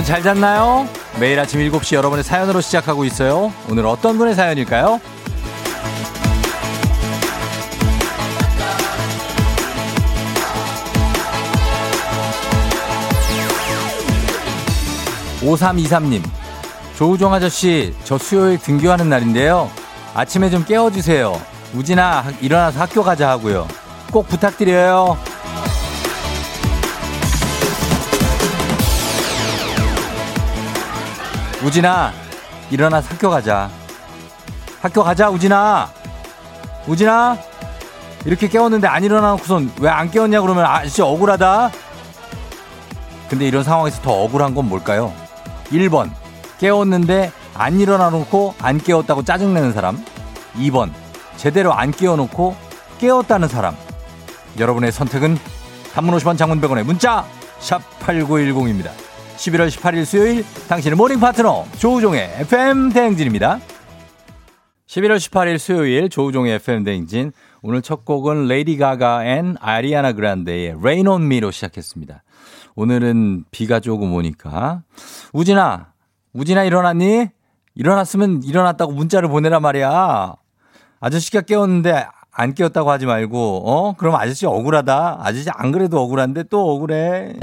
여러분 잘 잤나요? 매일 아침 7시 여러분의 사연으로 시작하고 있어요. 오늘 어떤 분의 사연일까요? 5323님, 조우종 아저씨, 저 수요일 등교하는 날인데요. 아침에 좀 깨워주세요. 우진아, 일어나서 학교 가자 하고요. 꼭 부탁드려요. 우진아, 일어나서 학교 가자. 학교 가자, 우진아. 우진아, 이렇게 깨웠는데 안 일어나고선 왜 안 깨웠냐 그러면 아저씨 억울하다. 근데 이런 상황에서 더 억울한 건 뭘까요? 1번, 깨웠는데 안 일어나 놓고 안 깨웠다고 짜증내는 사람. 2번, 제대로 안 깨워 놓고 깨웠다는 사람. 여러분의 선택은 단문 50원 장문 100원의 문자 샵 8910입니다. 11월 18일 수요일 당신의 morning 파트너 조우종의 FM 대행진입니다. 11월 18일 수요일 조우종의 FM 대행진 오늘 첫 곡은 레이디 가가 and 아리아나 그란데의 Rain on Me로 시작했습니다. 오늘은 비가 조금 오니까 우진아 우진아 일어났니? 일어났으면 일어났다고 문자를 보내란 말이야. 아저씨가 깨웠는데 안 깨웠다고 하지 말고, 어? 그럼 아저씨 억울하다. 아저씨 안 그래도 억울한데 또 억울해.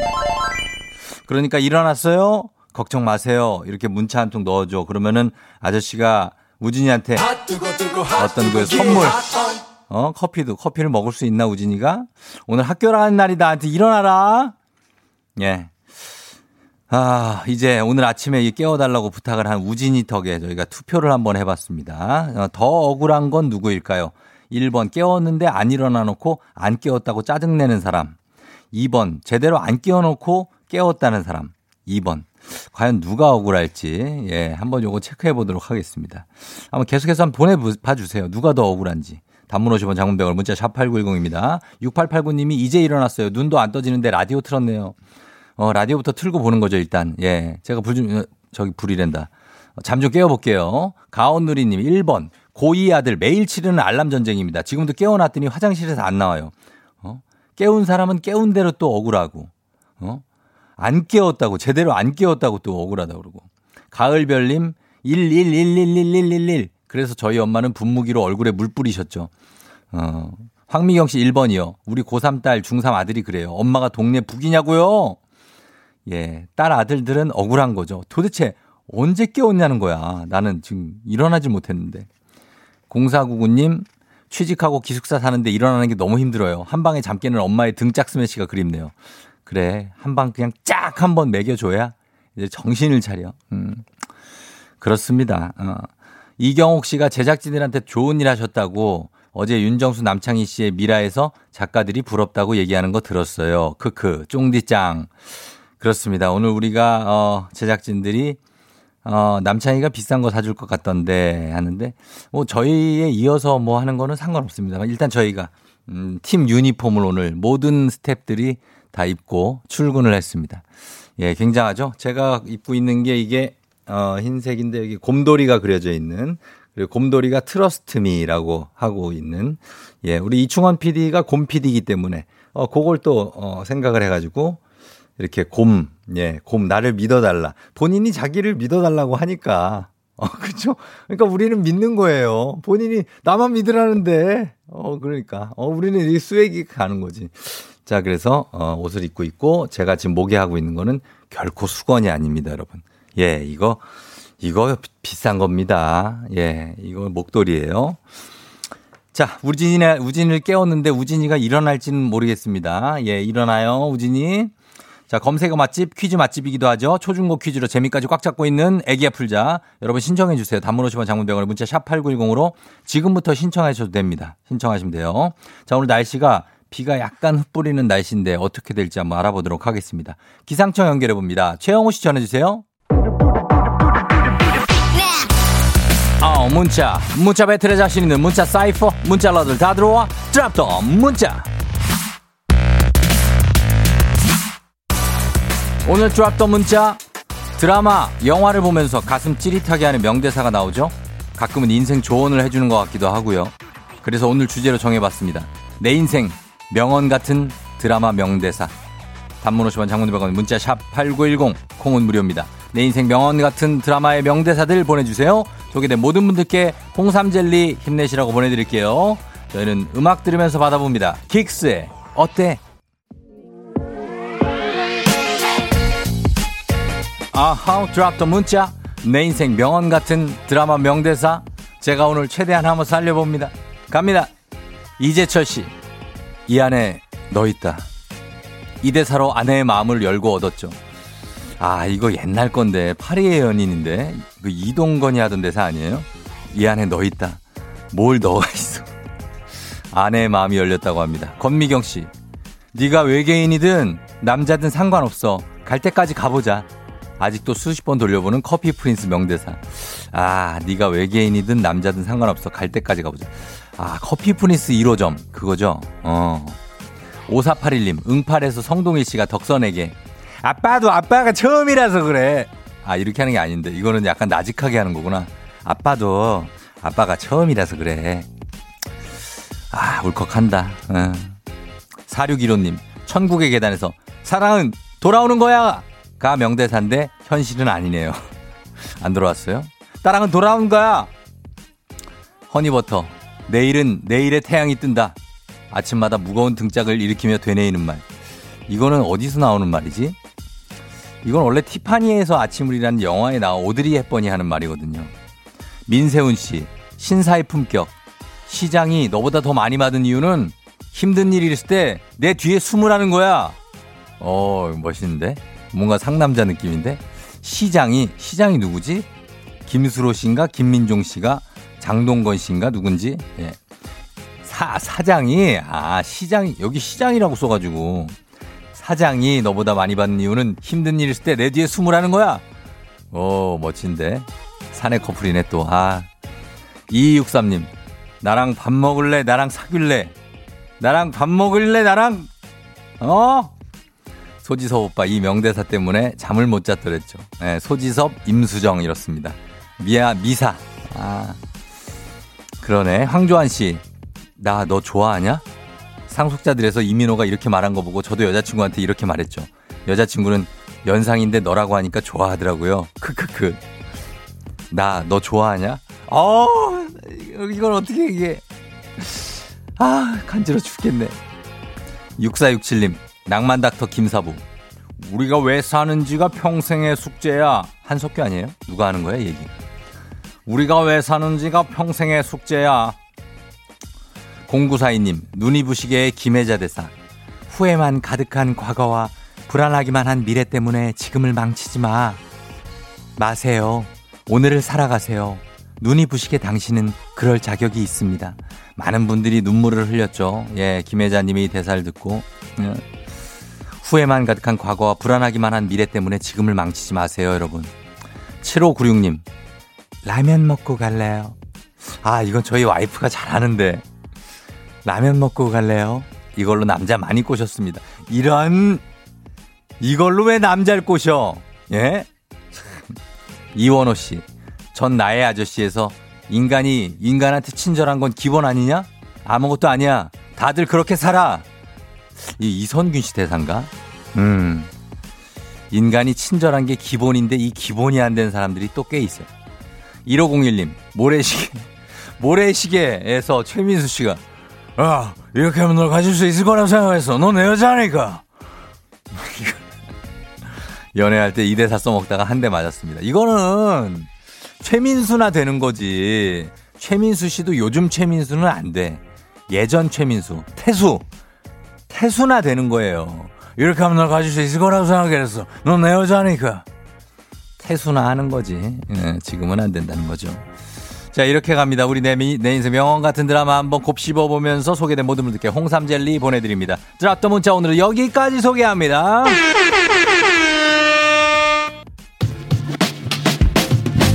그러니까 일어났어요? 걱정 마세요. 이렇게 문자 한 통 넣어줘. 그러면은 아저씨가 우진이한테 어떤 그 선물, 어? 커피도, 커피를 먹을 수 있나, 우진이가? 오늘 학교 가는 날이다. 나한테 일어나라. 예. 아, 이제 오늘 아침에 깨워달라고 부탁을 한 우진이 덕에 저희가 투표를 한번 해봤습니다. 어, 더 억울한 건 누구일까요? 1번 깨웠는데 안 일어나 놓고 안 깨웠다고 짜증내는 사람. 2번 제대로 안 깨워놓고 깨웠다는 사람. 2번. 과연 누가 억울할지, 예, 한번 요거 체크해 보도록 하겠습니다. 한번 계속해서 한번 보내 봐 주세요. 누가 더 억울한지. 단문 50원 장문병을 문자 샵 8910입니다. 6889님이 이제 일어났어요. 눈도 안 떠지는데 라디오 틀었네요. 어, 라디오부터 틀고 보는 거죠, 일단. 예. 제가 불 좀, 저기 불이랜다. 잠 좀 깨워볼게요. 가온누리님 1번. 고2 아들 매일 치르는 알람 전쟁입니다. 지금도 깨워놨더니 화장실에서 안 나와요. 어? 깨운 사람은 깨운 대로 또 억울하고, 어? 안 깨웠다고, 제대로 안 깨웠다고 또 억울하다고 그러고. 가을별님 111111111. 그래서 저희 엄마는 분무기로 얼굴에 물 뿌리셨죠. 어. 황미경 씨 1번이요. 우리 고3 딸, 중3 아들이 그래요. 엄마가 동네 북이냐고요? 예, 딸 아들들은 억울한 거죠. 도대체 언제 깨웠냐는 거야. 나는 지금 일어나지 못했는데. 0499님, 취직하고 기숙사 사는데 일어나는 게 너무 힘들어요. 한 방에 잠 깨는 엄마의 등짝 스매시가 그립네요. 그래, 한 방 그냥 쫙 한번 먹여줘야 이제 정신을 차려. 음, 그렇습니다. 어. 이경옥 씨가 제작진들한테 좋은 일 하셨다고 어제 윤정수 남창희 씨의 미라에서 작가들이 부럽다고 얘기하는 거 들었어요. 크크, 쫑디짱. 그렇습니다. 오늘 우리가 어 제작진들이 어 남창희가 비싼 거 사줄 것 같던데 하는데 뭐 저희에 이어서 뭐 하는 거는 상관없습니다. 일단 저희가 음, 팀 유니폼을 오늘 모든 스탭들이 다 입고 출근을 했습니다. 예, 굉장하죠? 제가 입고 있는 게 이게 어 흰색인데 여기 곰돌이가 그려져 있는 그리고 곰돌이가 트러스트미라고 하고 있는 예, 우리 이충원 PD가 곰 PD이기 때문에 어 그걸 또 어, 생각을 해가지고 이렇게 곰, 예, 곰 나를 믿어달라. 본인이 자기를 믿어달라고 하니까. 어, 그죠? 그러니까 우리는 믿는 거예요. 본인이 나만 믿으라는데. 어, 그러니까. 어, 우리는 이 수액이 가는 거지. 자, 그래서, 어, 옷을 입고 있고, 제가 지금 목에 하고 있는 거는 결코 수건이 아닙니다, 여러분. 예, 이거, 이거 비싼 겁니다. 예, 이거 목도리예요 자, 우진이, 우진을 깨웠는데 우진이가 일어날지는 모르겠습니다. 예, 일어나요, 우진이. 자, 검색어 맛집, 퀴즈 맛집이기도 하죠. 초중고 퀴즈로 재미까지 꽉 잡고 있는 애기야 풀자. 여러분 신청해 주세요. 단문 50원 장문병원에 문자 샵 8910으로 지금부터 신청하셔도 됩니다. 신청하시면 돼요. 자, 오늘 날씨가 비가 약간 흩뿌리는 날씨인데 어떻게 될지 한번 알아보도록 하겠습니다. 기상청 연결해 봅니다. 최영호 씨 전해 주세요. 어, 문자. 문자 배틀에 자신 있는 문자 사이퍼. 문자러들 다 들어와. 드랍더 문자. 오늘 드랍더 문자 드라마, 영화를 보면서 가슴 찌릿하게 하는 명대사가 나오죠. 가끔은 인생 조언을 해주는 것 같기도 하고요. 그래서 오늘 주제로 정해봤습니다. 내 인생 명언 같은 드라마 명대사. 단문 50원 장문 100원 문자 샵 8910 콩은 무료입니다. 내 인생 명언 같은 드라마의 명대사들 보내주세요. 소개된 모든 분들께 홍삼 젤리 힘내시라고 보내드릴게요. 저희는 음악 들으면서 받아봅니다. 긱스의 어때? 아하우 드랍 더 문자 내 인생 명언 같은 드라마 명대사 제가 오늘 최대한 한번 살려봅니다. 갑니다. 이재철 씨. 이 안에 너 있다. 이 대사로 아내의 마음을 열고 얻었죠. 아, 이거 옛날 건데, 파리의 연인인데, 그 이동건이 하던 대사 아니에요? 이 안에 너 있다. 뭘 너가 있어. 아내의 마음이 열렸다고 합니다. 권미경 씨. 네가 외계인이든 남자든 상관없어. 갈 때까지 가보자. 아직도 수십 번 돌려보는 커피 프린스 명대사. 아, 네가 외계인이든 남자든 상관없어. 갈 때까지 가보자. 아, 커피 프린스 1호점. 그거죠? 어. 5481님, 응팔에서 성동일 씨가 덕선에게 아빠도 아빠가 처음이라서 그래. 아, 이렇게 하는 게 아닌데. 이거는 약간 나직하게 하는 거구나. 아빠도 아빠가 처음이라서 그래. 아, 울컥한다. 어. 4615님, 천국의 계단에서 사랑은 돌아오는 거야! 가 명대사인데 현실은 아니네요. 안 돌아왔어요? 따랑은 돌아온 거야! 허니버터, 내일은 내일의 태양이 뜬다. 아침마다 무거운 등짝을 일으키며 되뇌이는 말. 이거는 어디서 나오는 말이지? 이건 원래 티파니에서 아침을이라는 영화에 나온 오드리 헵번이 하는 말이거든요. 민세훈 씨, 신사의 품격. 시장이 너보다 더 많이 받은 이유는 힘든 일이 있을 때 내 뒤에 숨으라는 거야. 어, 멋있는데? 뭔가 상남자 느낌인데? 시장이, 시장이 누구지? 김수로 씨인가? 김민종 씨가? 장동건 씨인가? 누군지? 예. 사, 사장이, 아, 시장이, 여기 시장이라고 써가지고. 사장이 너보다 많이 받는 이유는 힘든 일 있을 때 내 뒤에 숨으라는 거야. 오, 멋진데. 사내 커플이네 또. 아. 2263님. 나랑 밥 먹을래? 나랑 사귈래? 나랑 밥 먹을래? 나랑, 어? 소지섭 오빠 이 명대사 때문에 잠을 못 잤더랬죠. 네, 소지섭, 임수정 이렇습니다. 미아, 미사. 아. 그러네. 황조한 씨. 나 너 좋아하냐? 상속자들에서 이민호가 이렇게 말한 거 보고 저도 여자친구한테 이렇게 말했죠. 여자친구는 연상인데 너라고 하니까 좋아하더라고요. 크크크. 나 너 좋아하냐? 어, 이걸 어떻게 이게. 아, 간지러 죽겠네. 6467님, 낭만 닥터 김사부. 우리가 왜 사는지가 평생의 숙제야. 한석규 아니에요? 누가 하는 거야, 얘기? 우리가 왜 사는지가 평생의 숙제야. 0942님, 눈이 부시게의 김혜자 대사. 후회만 가득한 과거와 불안하기만 한 미래 때문에 지금을 망치지 마. 마세요. 오늘을 살아가세요. 눈이 부시게 당신은 그럴 자격이 있습니다. 많은 분들이 눈물을 흘렸죠. 예, 김혜자님이 대사를 듣고. 예. 후회만 가득한 과거와 불안하기만 한 미래 때문에 지금을 망치지 마세요, 여러분. 7596님, 라면 먹고 갈래요? 아, 이건 저희 와이프가 잘하는데. 라면 먹고 갈래요? 이걸로 남자 많이 꼬셨습니다. 이런, 이걸로 왜 남자를 꼬셔? 예? 이원호 씨. 전 나의 아저씨에서 인간이 인간한테 친절한 건 기본 아니냐? 아무것도 아니야. 다들 그렇게 살아. 이 이선균 씨 대사인가? 음. 인간이 친절한 게 기본인데 이 기본이 안 된 사람들이 또 꽤 있어요. 1501님, 모래시계. 모래시계에서 최민수 씨가, 야, 이렇게 하면 널 가질 수 있을 거라고 생각했어. 너내 여자니까. 연애할 때이 대사 써먹다가 한 대 맞았습니다. 이거는 최민수나 되는 거지. 최민수 씨도 요즘 최민수는 안 돼. 예전 최민수. 태수. 태수나 되는 거예요. 이렇게 하면 널 가질 수 있을 거라고 생각했어. 넌 내 여자니까. 태수나 하는 거지. 예, 지금은 안 된다는 거죠. 자, 이렇게 갑니다. 우리 내, 미, 내 인생 명언 같은 드라마 한번 곱씹어 보면서 소개된 모든 분들께 홍삼 젤리 보내드립니다. 드랍더 문자 오늘은 여기까지 소개합니다.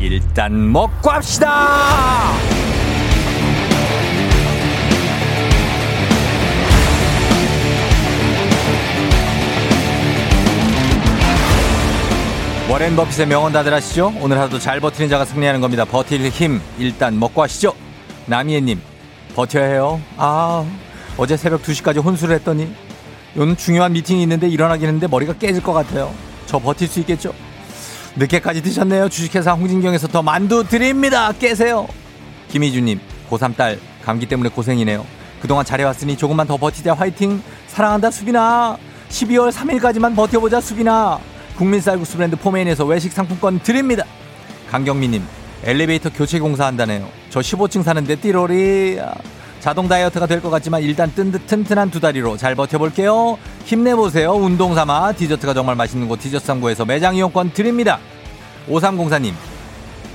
일단 먹고 합시다! 워렌 버핏의 명언 다들 아시죠? 오늘 하루도 잘 버티는 자가 승리하는 겁니다. 버틸 힘 일단 먹고 하시죠. 남희애님 버텨야 해요. 아 어제 새벽 2시까지 혼술을 했더니 오늘 중요한 미팅이 있는데 일어나긴 했는데 머리가 깨질 것 같아요. 저 버틸 수 있겠죠? 늦게까지 드셨네요. 주식회사 홍진경에서 더 만두 드립니다. 깨세요. 김희주님 고3 딸 감기 때문에 고생이네요. 그동안 잘해왔으니 조금만 더 버티자 화이팅 사랑한다 수빈아 12월 3일까지만 버텨보자 수빈아 국민 쌀국수 브랜드 포메인에서 외식 상품권 드립니다. 강경민님, 엘리베이터 교체 공사한다네요. 저 15층 사는데 띠로리. 자동 다이어트가 될 것 같지만 일단 뜬듯 튼튼한 두 다리로 잘 버텨볼게요. 힘내보세요. 운동 삼아 디저트가 정말 맛있는 곳 디저트 상고에서 매장 이용권 드립니다. 5304님,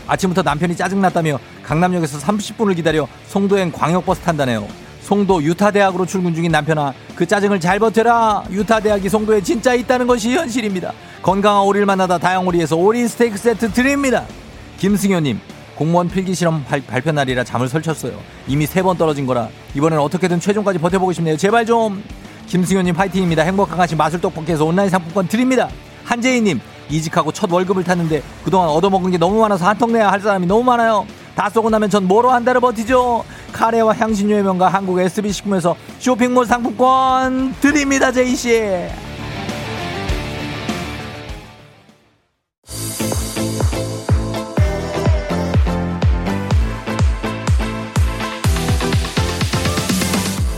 아침부터 남편이 짜증났다며 강남역에서 30분을 기다려 송도행 광역버스 탄다네요. 송도 유타대학으로 출근 중인 남편아 그 짜증을 잘 버텨라 유타대학이 송도에 진짜 있다는 것이 현실입니다 건강한 오리를 만나다 다양오리에서 오리 스테이크 세트 드립니다 김승효님 공무원 필기 실험 발, 표 날이라 잠을 설쳤어요. 이미 세 번 떨어진 거라 이번엔 어떻게든 최종까지 버텨보고 싶네요. 제발 좀. 김승효님 파이팅입니다. 행복한 가시 마술 떡볶이에서 온라인 상품권 드립니다. 한재희님 이직하고 첫 월급을 탔는데 그동안 얻어먹은 게 너무 많아서 한턱 내야 할 사람이 너무 많아요. 다 쏘고 나면 전 뭐로 한 달을 버티죠? 카레와 향신료의 명가 한국 SB식품에서 쇼핑몰 상품권 드립니다, 제이씨.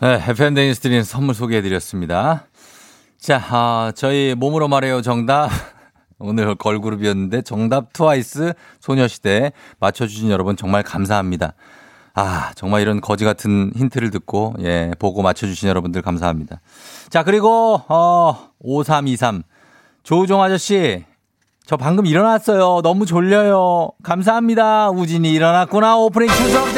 네, FM 대행진에서 드리는 선물 소개해드렸습니다. 자, 아, 저희 몸으로 말해요 정답. 오늘 걸그룹이었는데 정답 트와이스 소녀시대 맞춰주신 여러분 정말 감사합니다. 아, 정말 이런 거지 같은 힌트를 듣고, 예, 보고 맞춰주신 여러분들 감사합니다. 자, 그리고, 어, 5323. 조우종 아저씨, 저 방금 일어났어요. 너무 졸려요. 감사합니다. 우진이 일어났구나. 오프닝 추석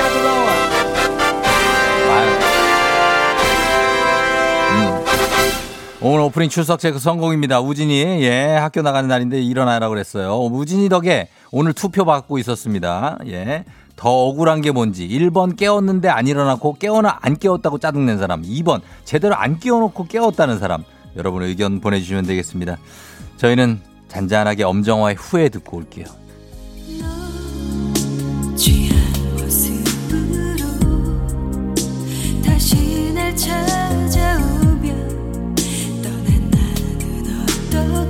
오늘 오프닝 출석 체크 성공입니다. 우진이, 예, 학교 나가는 날인데 일어나라고 그랬어요. 우진이 덕에 오늘 투표 받고 있었습니다. 예. 더 억울한 게 뭔지. 1번 깨웠는데 안 일어나고 깨워나 안 깨웠다고 짜증낸 사람. 2번 제대로 안 깨워놓고 깨웠다는 사람. 여러분 의견 보내주시면 되겠습니다. 저희는 잔잔하게 엄정화의 후회 듣고 올게요. 찾아오 나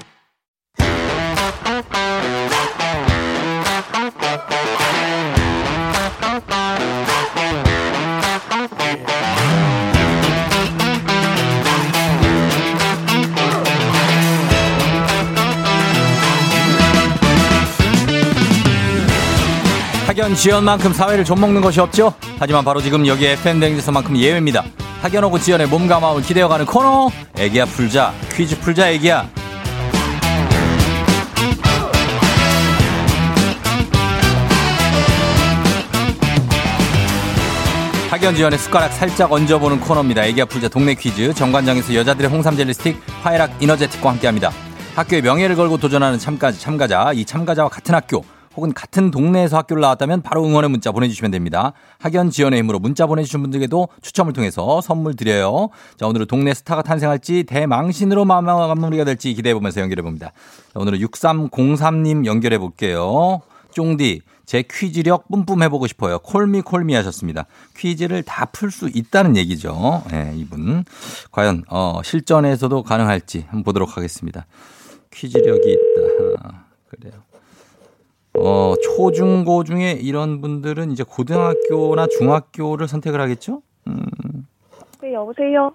지연만큼 사회를 좀먹는 것이 없죠. 하지만 바로 지금 여기 FM 댕지서만큼 예외입니다. 학연하고 지연의 몸과 마음을 기대어가는 코너. 애기야 풀자 퀴즈 풀자 애기야. 학연 지연의 숟가락 살짝 얹어보는 코너입니다. 애기야 풀자 동네 퀴즈 정관장에서 여자들의 홍삼 젤리 스틱 화해락 이너제틱과 함께합니다. 학교의 명예를 걸고 도전하는 참가, 참가자 이 참가자와 같은 학교 혹은 같은 동네에서 학교를 나왔다면 바로 응원의 문자 보내주시면 됩니다. 학연 지연의 힘으로 문자 보내주신 분들에게도 추첨을 통해서 선물 드려요. 자 오늘은 동네 스타가 탄생할지 대망신으로 마무리가 될지 기대해보면서 연결해봅니다. 자, 오늘은 6303님 연결해볼게요. 쫑디 제 퀴즈력 뿜뿜 해보고 싶어요. 콜미 콜미 하셨습니다. 퀴즈를 다 풀 수 있다는 얘기죠. 네, 이분 과연 어, 실전에서도 가능할지 한번 보도록 하겠습니다. 퀴즈력이 있다. 아, 그래요. 어, 초중고 중에 이런 분들은 이제 고등학교나 중학교를 선택을 하겠죠? 음. 네, 여보세요?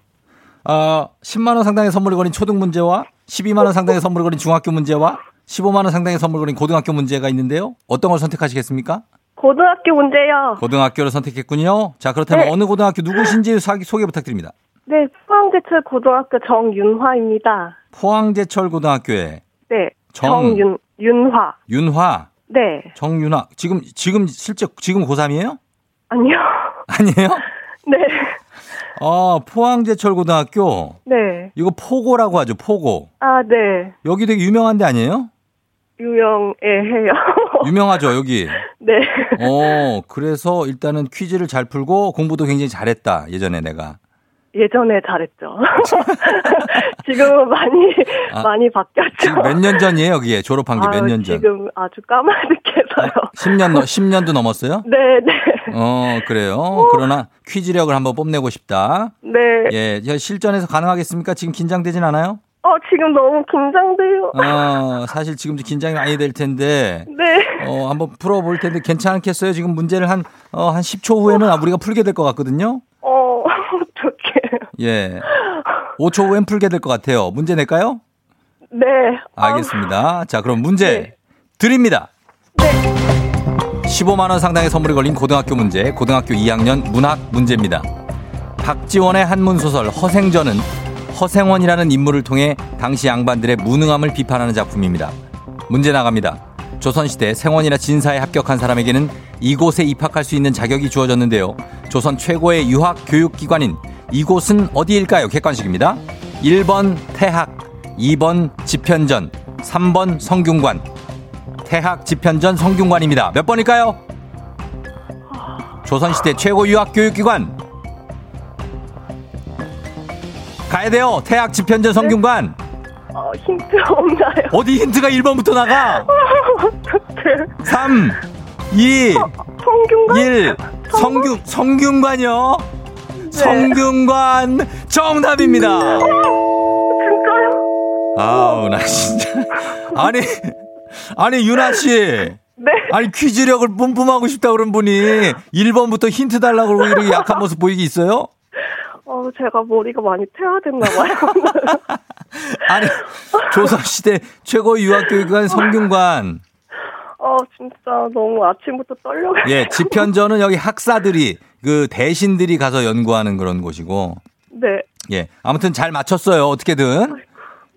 아, 10만 원 상당의 선물을 거린 초등 문제와 12만 원 상당의 선물을 거린 중학교 문제와 15만 원 상당의 선물을 거린 고등학교 문제가 있는데요. 어떤 걸 선택하시겠습니까? 고등학교 문제요. 고등학교를 선택했군요. 자, 그렇다면 네. 어느 고등학교 누구신지 사- 소개 부탁드립니다. 네, 포항제철 고등학교 정윤화입니다. 포항제철 고등학교에 네, 정- 정윤, 윤화. 윤화, 네, 정윤화. 지금, 지금 실제, 지금 고3이에요? 아니요. 아니에요? 네, 어, 포항제철 고등학교. 네. 이거 포고라고 하죠, 포고. 아, 네. 여기 되게 유명한 데 아니에요? 유명해해요. 유명하죠, 여기. 네. 어, 그래서 일단은 퀴즈를 잘 풀고 공부도 굉장히 잘했다, 예전에 내가. 예전에 잘했죠. 지금은 많이, 아, 많이 바뀌었죠. 지금 몇년 전이에요, 여기에? 졸업한 게 몇년 전? 지금 아주 까마득해서요. 10년, 넘- 10년도 넘었어요? 네, 네. 어, 그래요. 그러나 퀴즈력을 한번 뽐내고 싶다. 네. 예, 저 실전에서 가능하겠습니까? 지금 긴장되진 않아요? 어, 지금 너무 긴장돼요. 어, 사실 지금도 긴장이 많이 될 텐데, 네. 어, 한번 풀어볼 텐데 괜찮겠어요? 지금 문제를 한, 어, 한 10초 후에는 우리가 풀게 될 것 같거든요? 예. 5초 후엔 풀게 될 것 같아요. 문제 낼까요? 네. 아, 알겠습니다. 자, 그럼 문제 네. 드립니다. 네. 15만 원 상당의 선물이 걸린 고등학교 문제, 고등학교 2학년 문학 문제입니다. 박지원의 한문 소설 허생전은 허생원이라는 인물을 통해 당시 양반들의 무능함을 비판하는 작품입니다. 문제 나갑니다. 조선시대 생원이나 진사에 합격한 사람에게는 이곳에 입학할 수 있는 자격이 주어졌는데요. 조선 최고의 유학 교육기관인 이곳은 어디일까요? 객관식입니다. 1번 태학, 2번 집현전, 3번 성균관. 태학 집현전 성균관입니다. 몇 번일까요? 조선시대 최고 유학 교육기관. 가야 돼요. 태학 집현전 성균관. 어, 힌트 없나요? 어디 힌트가 1번부터 나가? 어떡해. 3, 2, 성균관? 1. 성균, 성균관이요. 성균관 정답입니다. 진짜요? 아우, 나 진짜. 아니, 아니, 유나 씨. 네. 아니, 퀴즈력을 뿜뿜하고 싶다 그런 분이 1번부터 힌트 달라고 그러고 이렇게 약한 모습 보이기 있어요? 어, 제가 머리가 많이 퇴화됐나 봐요. 아니, 조선시대 최고의 유학교육관 성균관. 어, 진짜 너무 아침부터 떨려요. 예, 집현전은 여기 학사들이, 그 대신들이 가서 연구하는 그런 곳이고. 네. 예, 아무튼 잘 맞췄어요. 어떻게든.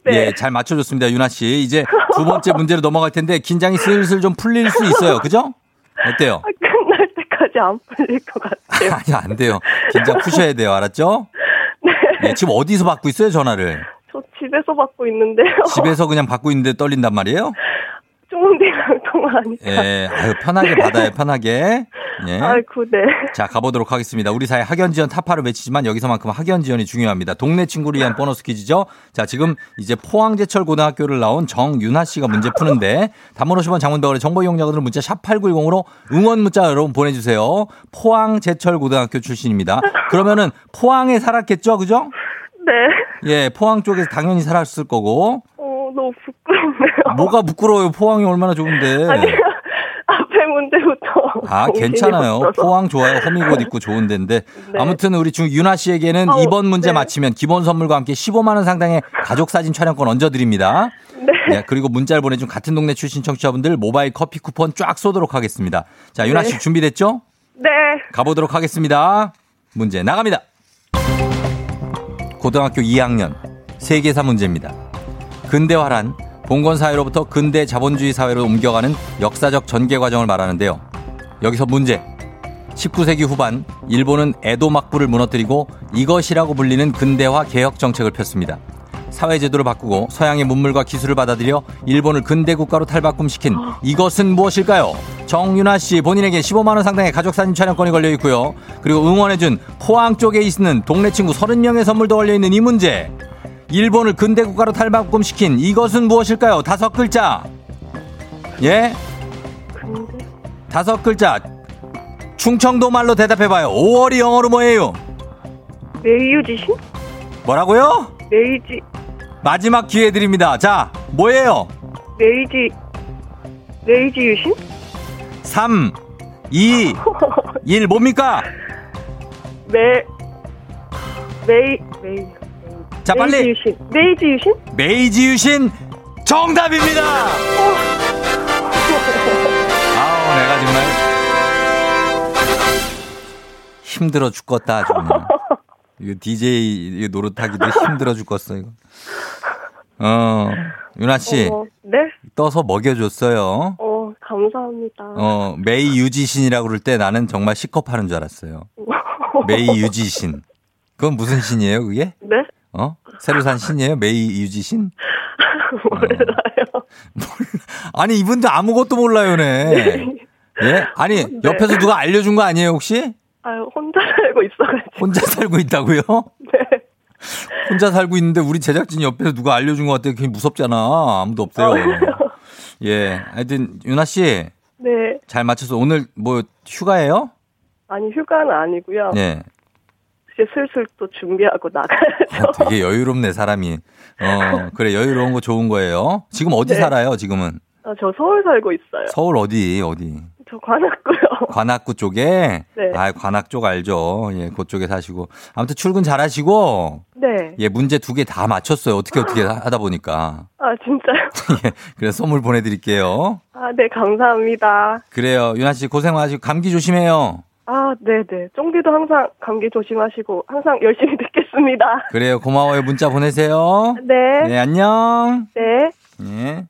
네. 예, 잘 맞춰줬습니다. 유나 씨. 이제 두 번째 문제로 넘어갈 텐데 긴장이 슬슬 좀 풀릴 수 있어요. 그죠? 어때요? 아, 끝날 때까지 안 풀릴 것 같아요. 아니, 안 돼요. 긴장 푸셔야 돼요. 알았죠? 네. 예, 지금 어디서 받고 있어요, 전화를? 저 집에서 받고 있는데요. 집에서 그냥 받고 있는데 떨린단 말이에요? 쫑디랑 통화하니까. 예, 아유, 편하게 받아요, 편하게. 예. 아이고, 네. 자, 가보도록 하겠습니다. 우리 사회 학연 지원 타파를 외치지만 여기서만큼 학연 지원이 중요합니다. 동네 친구를 위한 보너스 퀴즈죠. 자, 지금 이제 포항제철 고등학교를 나온 정윤아 씨가 문제 푸는데 단문 50원 장문병원의 정보 이용자들은 문자 샵 8910으로 응원 문자 여러분 보내주세요. 포항제철 고등학교 출신입니다. 그러면은 포항에 살았겠죠, 그죠? 네. 예, 포항 쪽에서 당연히 살았을 거고. 어, 너무 부끄럽네요. 뭐가 부끄러워요? 포항이 얼마나 좋은데. 아니요. 앞에 문제부터. 아, 괜찮아요. 없어서. 포항 좋아요. 호미곶 있고 좋은 데인데. 네. 아무튼 우리 중 윤아 씨에게는 어, 이번 문제 네. 맞히면 기본 선물과 함께 15만 원 상당의 가족 사진 촬영권 얹어 드립니다. 네. 그리고 문자를 보내준 같은 동네 출신 청취자분들 모바일 커피 쿠폰 쫙 쏘도록 하겠습니다. 자, 윤아 씨 네. 준비됐죠? 네. 가보도록 하겠습니다. 문제 나갑니다. 고등학교 2학년 세계사 문제입니다. 근대화란 봉건 사회로부터 근대 자본주의 사회로 옮겨가는 역사적 전개 과정을 말하는데요. 여기서 문제. 19세기 후반 일본은 에도 막부를 무너뜨리고 이것이라고 불리는 근대화 개혁 정책을 폈습니다. 사회 제도를 바꾸고 서양의 문물과 기술을 받아들여 일본을 근대 국가로 탈바꿈시킨 이것은 무엇일까요? 정윤아 씨 본인에게 15만 원 상당의 가족 사진 촬영권이 걸려 있고요. 그리고 응원해 준 포항 쪽에 있는 동네 친구 30명의 선물도 걸려 있는 이 문제. 일본을 근대 국가로 탈바꿈시킨 이것은 무엇일까요? 다섯 글자. 예? 다섯 글자. 충청도 말로 대답해봐요. 5월이 영어로 뭐예요? 메이유지신? 뭐라고요? 메이지 마지막 기회 드립니다. 자, 뭐예요? 메이지 메이지 유신? 3, 2, 1 뭡니까? 메 메이 메이 자, 메이지 빨리 유신 메이지 유신? 메이지 유신 정답입니다. 아우, 내가 정말 힘들어 죽겠다 그냥. 이거 DJ 이거 노릇하기도 힘들어 죽겠어 이거. 어, 유나 씨 어, 네? 떠서 먹여줬어요. 어 감사합니다. 어, 메이 유지신이라고 그럴 때 나는 정말 시컵하는 줄 알았어요. 메이 유지신. 그건 무슨 신이에요, 그게? 네? 어? 새로 산 신이에요? 메이 유지 신? 몰라요. 아니, 이분들 아무것도 몰라요, 네. 예? 아니, 네. 옆에서 누가 알려준 거 아니에요, 혹시? 아유 혼자 살고 있어가지고. 혼자 살고 있다고요? 네. 혼자 살고 있는데 우리 제작진이 옆에서 누가 알려준 것 같아. 그게 무섭잖아. 아무도 없어요. 예. 하여튼, 유나 씨, 네. 잘 맞춰서 오늘 뭐 휴가예요? 아니 휴가는 아니고요. 예. 이제 슬슬 또 준비하고 나가야죠. 아, 되게 여유롭네, 사람이. 어, 그래, 여유로운 거 좋은 거예요. 지금 어디 네. 살아요, 지금은? 아, 저 서울 살고 있어요. 서울 어디, 어디? 저 관악구요. 관악구 쪽에? 네. 아, 관악 쪽 알죠. 예, 그쪽에 사시고. 아무튼 출근 잘 하시고, 네. 예, 문제 두 개 다 맞췄어요. 어떻게 어떻게 하다 보니까. 아 진짜요? 예, 그래서 선물 보내드릴게요. 아 네 감사합니다. 그래요. 유나 씨 고생 많으시고, 감기 조심해요. 아 네네. 쫑디도 항상 감기 조심하시고 항상 열심히 듣겠습니다. 그래요. 고마워요. 문자 보내세요. 네. 네, 안녕. 네. 예.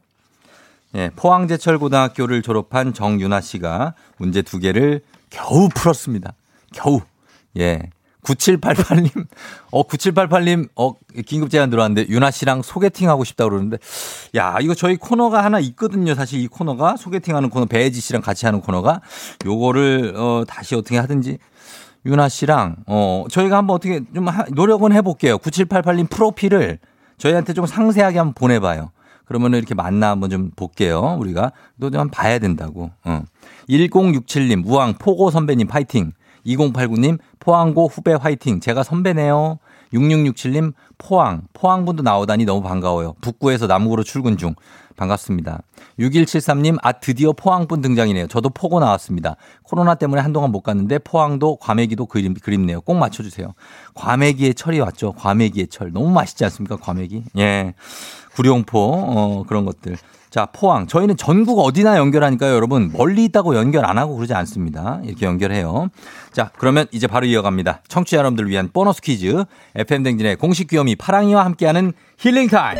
예, 포항제철고등학교를 졸업한 정윤아 씨가 문제 두 개를 겨우 풀었습니다. 겨우. 예. 9788님, 어, 9788님, 어, 긴급 제안 들어왔는데, 윤아 씨랑 소개팅 하고 싶다고 그러는데, 야, 이거 저희 코너가 하나 있거든요. 사실 이 코너가, 소개팅 하는 코너, 배혜지 씨랑 같이 하는 코너가, 요거를, 어, 다시 어떻게 하든지, 윤아 씨랑, 어, 저희가 한번 어떻게 좀 하- 노력은 해볼게요. 9788님 프로필을 저희한테 좀 상세하게 한번 보내봐요. 그러면 이렇게 만나 한번 좀 볼게요. 우리가. 또 좀 봐야 된다고. 어. 1067님, 우왕, 포고 선배님 파이팅. 2089님, 포항고 후배 화이팅. 제가 선배네요. 6667님, 포항. 포항분도 나오다니 너무 반가워요. 북구에서 남구로 출근 중. 반갑습니다. 6173님, 아, 드디어 포항분 등장이네요. 저도 포고 나왔습니다. 코로나 때문에 한동안 못 갔는데 포항도 과메기도 그림, 그립네요. 꼭 맞춰주세요. 과메기의 철이 왔죠. 과메기의 철. 너무 맛있지 않습니까? 과메기. 예. 구룡포, 어, 그런 것들. 자, 포항. 저희는 전국 어디나 연결하니까요, 여러분. 멀리 있다고 연결 안 하고 그러지 않습니다. 이렇게 연결해요. 자, 그러면 이제 바로 이어갑니다. 청취자 여러분들 을 위한 보너스 퀴즈. FM댕진의 공식 귀요미 파랑이와 함께하는 힐링타임.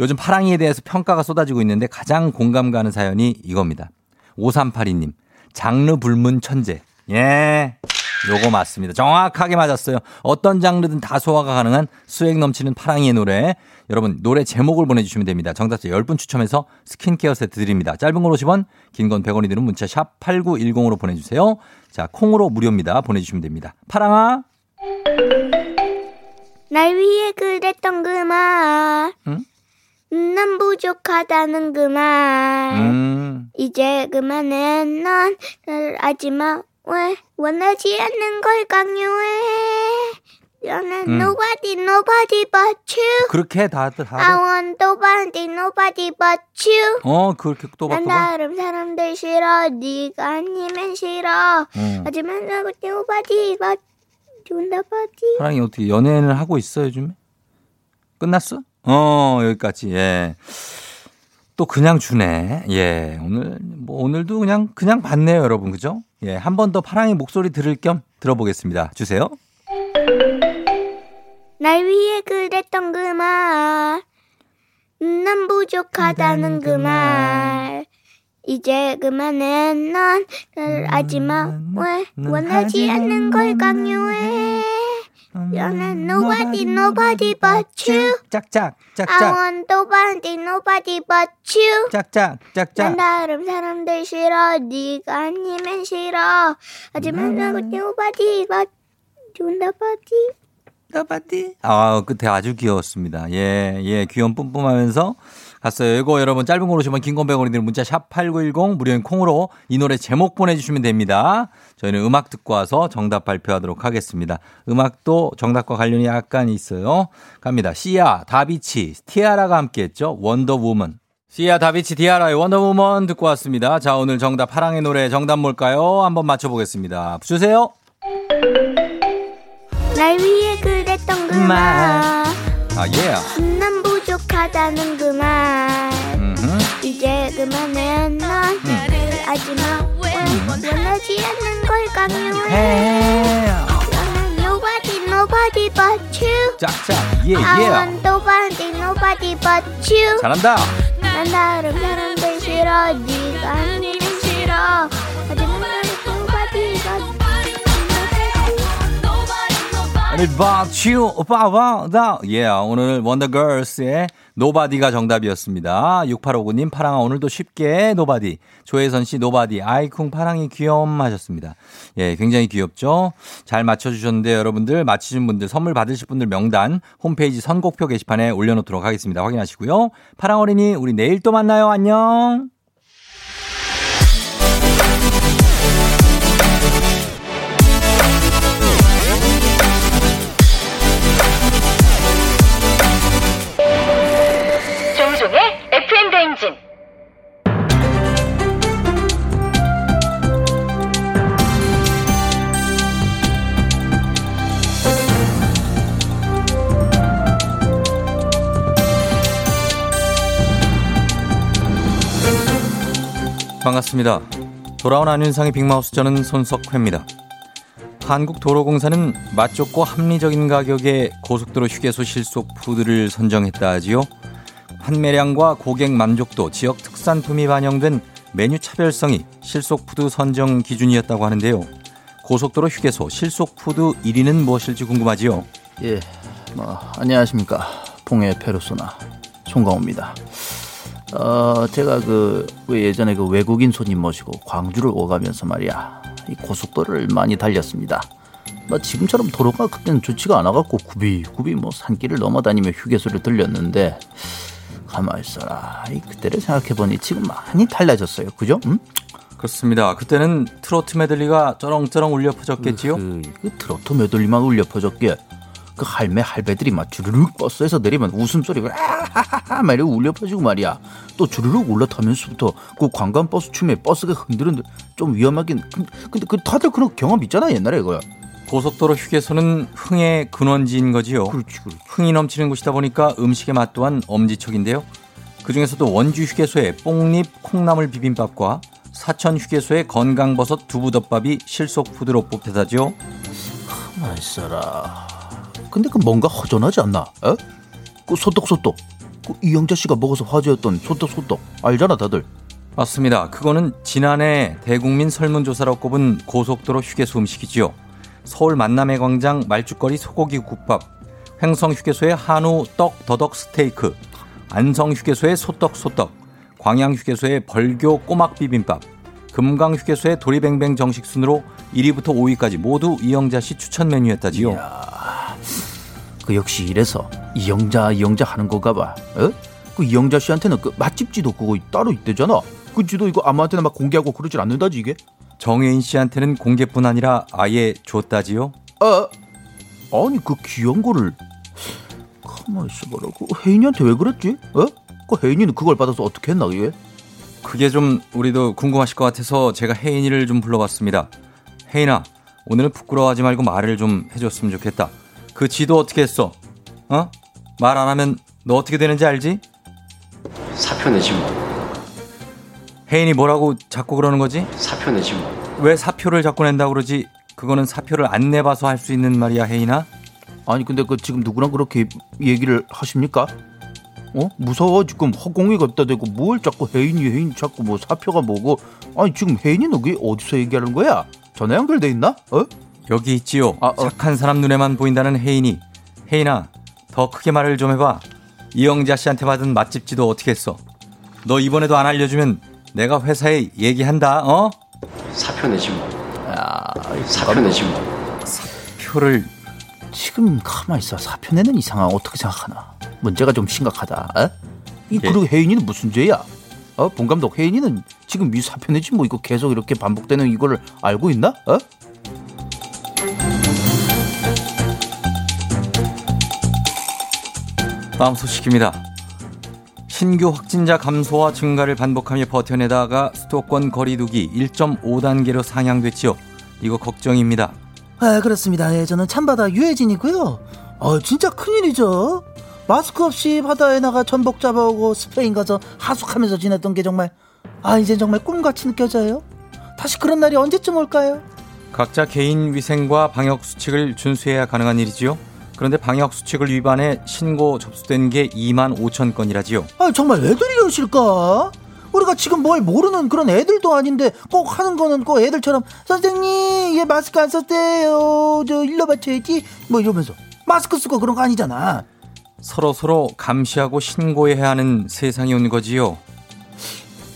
요즘 파랑이에 대해서 평가가 쏟아지고 있는데 가장 공감 가는 사연이 이겁니다. 5382님. 장르 불문 천재. 예. 요거 맞습니다. 정확하게 맞았어요. 어떤 장르든 다 소화가 가능한 수액 넘치는 파랑이의 노래. 여러분, 노래 제목을 보내주시면 됩니다. 정답자 10분 추첨해서 스킨케어 세트 드립니다. 짧은 걸 50원, 긴 건 100원이 드는 문자 샵 8910으로 보내주세요. 자, 콩으로 무료입니다. 보내주시면 됩니다. 파랑아. 날 위해 그랬던 그 말. 응? 난 부족하다는 그 말. 음. 이제 그만해. 넌 나를 하지마. 왜 원하지 않는 걸 강요해. 너는 음. nobody, nobody but you. 그렇게 다들, I 다들. want nobody, nobody but you. 어, 그렇게 또 봐, 난. 다른 사람들 싫어. 네가 아니면 싫어. 음. 하지만 나고 nobody but you, nobody. 파랑이 어떻게 연애를 하고 있어, 요즘에? 끝났어? 어, 여기까지, 예. 또 그냥 주네. 예. 오늘, 뭐, 오늘도 그냥, 그냥 봤네요, 여러분. 그죠? 예. 한 번 더 파랑이 목소리 들을 겸 들어보겠습니다. 주세요. 날 위해 그랬던 그 말. 난 부족하다는 그 말. 이제 그만해. 넌 나를 하지마. 왜 원하지 않는 걸 강요해. 너는 nobody, nobody but you. 짝짝, I 짝짝, want nobody, nobody but you. 짝짝, 난 짝짝. 다른 사람들 싫어. 네가 아니면 싫어. 하지만 나고 nobody but you, nobody. 나바디. 아, 끝에 아주 귀여웠습니다. 예, 예, 귀염 뿜뿜하면서 갔어요. 이거 여러분 짧은 거 오시면 긴건 100원이 드는 문자 샵 8910 무료인 콩으로 이 노래 제목 보내주시면 됩니다. 저희는 음악 듣고 와서 정답 발표하도록 하겠습니다. 음악도 정답과 관련이 약간 있어요. 갑니다. 시아, 다비치, 티아라가 함께 했죠. 원더우먼. 시아, 다비치, 디아라의 원더우먼 듣고 왔습니다. 자, 오늘 정답 파랑의 노래 정답 뭘까요? 한번 맞춰보겠습니다. 주세요. 날 위해 그랬던 그 말. 말. 아, 예. 난 부족하다는 그 말. 이제 그만해. 넌 나를 하지마. 왜 원하지 않는 걸 강요해. nobody, nobody but you. 짝짝, 예, I 예. want nobody, nobody but you. 잘한다. 난 다른 사람들 싫어. 네가 아니면 싫어. About you, about that. 예, 오늘 원더걸스의 Nobody가 정답이었습니다. 6859님, 파랑아, 오늘도 쉽게 Nobody. 조혜선 씨, Nobody. 아이쿵, 파랑이 귀염 하셨습니다. 예, 굉장히 귀엽죠? 잘 맞춰주셨는데, 여러분들, 맞히신 분들, 선물 받으실 분들 명단, 홈페이지 선곡표 게시판에 올려놓도록 하겠습니다. 확인하시고요. 파랑 어린이, 우리 내일 또 만나요. 안녕. 반갑습니다. 돌아온 안윤상의 big mouth 저는 손석회입니다. 한국도로공사는 맛 좋고 합리적인 가격의 고속도로 휴게소 실속 food를 선정했다 하지요. 판매량과 고객 만족도, 지역 특산품이 반영된 메뉴 차별성이 실속 food 선정 기준이었다고 하는데요. 고속도로 휴게소 실속 food 1위는 무엇일지 궁금하지요. 예, 뭐 안녕하십니까 봉해 페르소나 송강호입니다. 어, 제가 그, 왜 예전에 그 외국인 손님 모시고 광주를 오가면서 말이야 이 고속도로를 많이 달렸습니다. 뭐 지금처럼 도로가 그때는 좋지가 않아갖고 굽이굽이 뭐 산길을 넘어다니며 휴게소를 들렸는데 가만 있어라. 이 그때를 생각해보니 지금 많이 달라졌어요. 그죠? 음? 그렇습니다. 그때는 트로트 메들리가 쩌렁쩌렁 울려 퍼졌겠지요? 그, 그 트로트 메들리만 울려 퍼졌기에 그 할매 할배들이 막 주르륵 버스에서 내리면 웃음소리가 아하하하 막 이러고 울려 퍼지고 말이야. 또 주르륵 올라타면서부터 그 관광 버스 춤에 버스가 흔들흔들 좀 위험하긴 근- 근데 그 다들 그런 경험 있잖아 옛날에 그거야. 고속도로 휴게소는 흥의 근원지인 거지요. 그렇지 그렇지. 흥이 넘치는 곳이다 보니까 음식의 맛 또한 엄지척인데요. 그 중에서도 원주 휴게소의 뽕잎 콩나물 비빔밥과 사천 휴게소의 건강버섯 두부덮밥이 실속 푸드로 뽑혀다죠. 맛있어라. 근데 그 뭔가 허전하지 않나? 에? 그 소떡소떡. 그 이영자 씨가 먹어서 화제였던 소떡소떡 알잖아 다들. 맞습니다. 그거는 지난해 대국민 설문조사로 꼽은 고속도로 휴게소 음식이지요. 서울 만남의 광장 말죽거리 소고기 국밥, 횡성 휴게소의 한우 떡 더덕 스테이크, 안성 휴게소의 소떡 소떡, 광양 휴게소의 벌교 꼬막 비빔밥, 금강 휴게소의 도리뱅뱅 정식 순으로 1위부터 5위까지 모두 이영자 씨 추천 메뉴였다지요. 그 역시 이래서 이영자 이영자 하는 거가 봐. 에? 그 이영자 씨한테는 그 맛집 지도 그거 따로 있대잖아. 그 지도 이거 아무한테나 막 공개하고 그러질 않는다지 이게. 정혜인 씨한테는 공개뿐 아니라 아예 줬다지요. 아 아니 그 귀한 거를 가만 있어봐라. 그 혜인이한테 왜 그랬지? 어? 그 혜인이는 그걸 받아서 어떻게 했나 이게? 그게 좀 우리도 궁금하실 것 같아서 제가 혜인이를 좀 불러봤습니다. 혜인아, 오늘은 부끄러워하지 말고 말을 좀 해줬으면 좋겠다. 그 지도 어떻게 했어? 어? 말 안 하면 너 어떻게 되는지 알지? 사표 내지 뭐. 혜인이 뭐라고 자꾸 그러는 거지? 사표 내지 뭐. 왜 사표를 자꾸 낸다고 그러지? 그거는 사표를 안 내봐서 할 수 있는 말이야, 혜인아? 아니 근데 그 지금 누구랑 그렇게 얘기를 하십니까? 어? 무서워 지금 허공이 갖다 대고 뭘 자꾸 혜인이 혜인 자꾸 뭐 사표가 뭐고 아니 지금 혜인이는 그게 어디서 얘기하는 거야? 전화 연결돼 있나? 어? 여기 있지요. 아, 어. 착한 사람 눈에만 보인다는 혜인이. 혜인아, 더 크게 말을 좀 해봐. 이영자 씨한테 받은 맛집 지도 어떻게 했어? 너 이번에도 안 알려주면 내가 회사에 얘기한다, 어? 사표 내지 뭐. 야, 사표 내지 뭐. 표를 지금 가만 있어 사표 내는 이 상황 어떻게 생각하나? 문제가 좀 심각하다. 어? 이 예. 그리고 혜인이는 무슨 죄야? 어? 본 감독 혜인이는 지금 이 사표 내지 뭐 이거 계속 이렇게 반복되는 이거를 알고 있나? 어? 다음 소식입니다. 신규 확진자 감소와 증가를 반복하며 버텨내다가 수도권 거리두기 1.5단계로 상향됐지요. 이거 걱정입니다. 아, 그렇습니다. 예, 저는 참바다 유해진이고요. 어, 진짜 큰일이죠. 마스크 없이 바다에 나가 전복 잡아오고 스페인 가서 하숙하면서 지냈던 게 정말 아, 이제 정말 꿈같이 느껴져요. 다시 그런 날이 언제쯤 올까요? 각자 개인 위생과 방역 수칙을 준수해야 가능한 일이지요. 그런데 방역 수칙을 위반해 신고 접수된 게 2만 5천 건이라지요. 아, 정말 왜들 이러실까? 우리가 지금 뭘 모르는 그런 애들도 아닌데 꼭 하는 거는 꼭 애들처럼 선생님 얘 마스크 안 썼대요 저 일러 바쳐야지 뭐 이러면서 마스크 쓰고 그런 거 아니잖아 서로 서로 감시하고 신고해야 하는 세상이 온 거지요.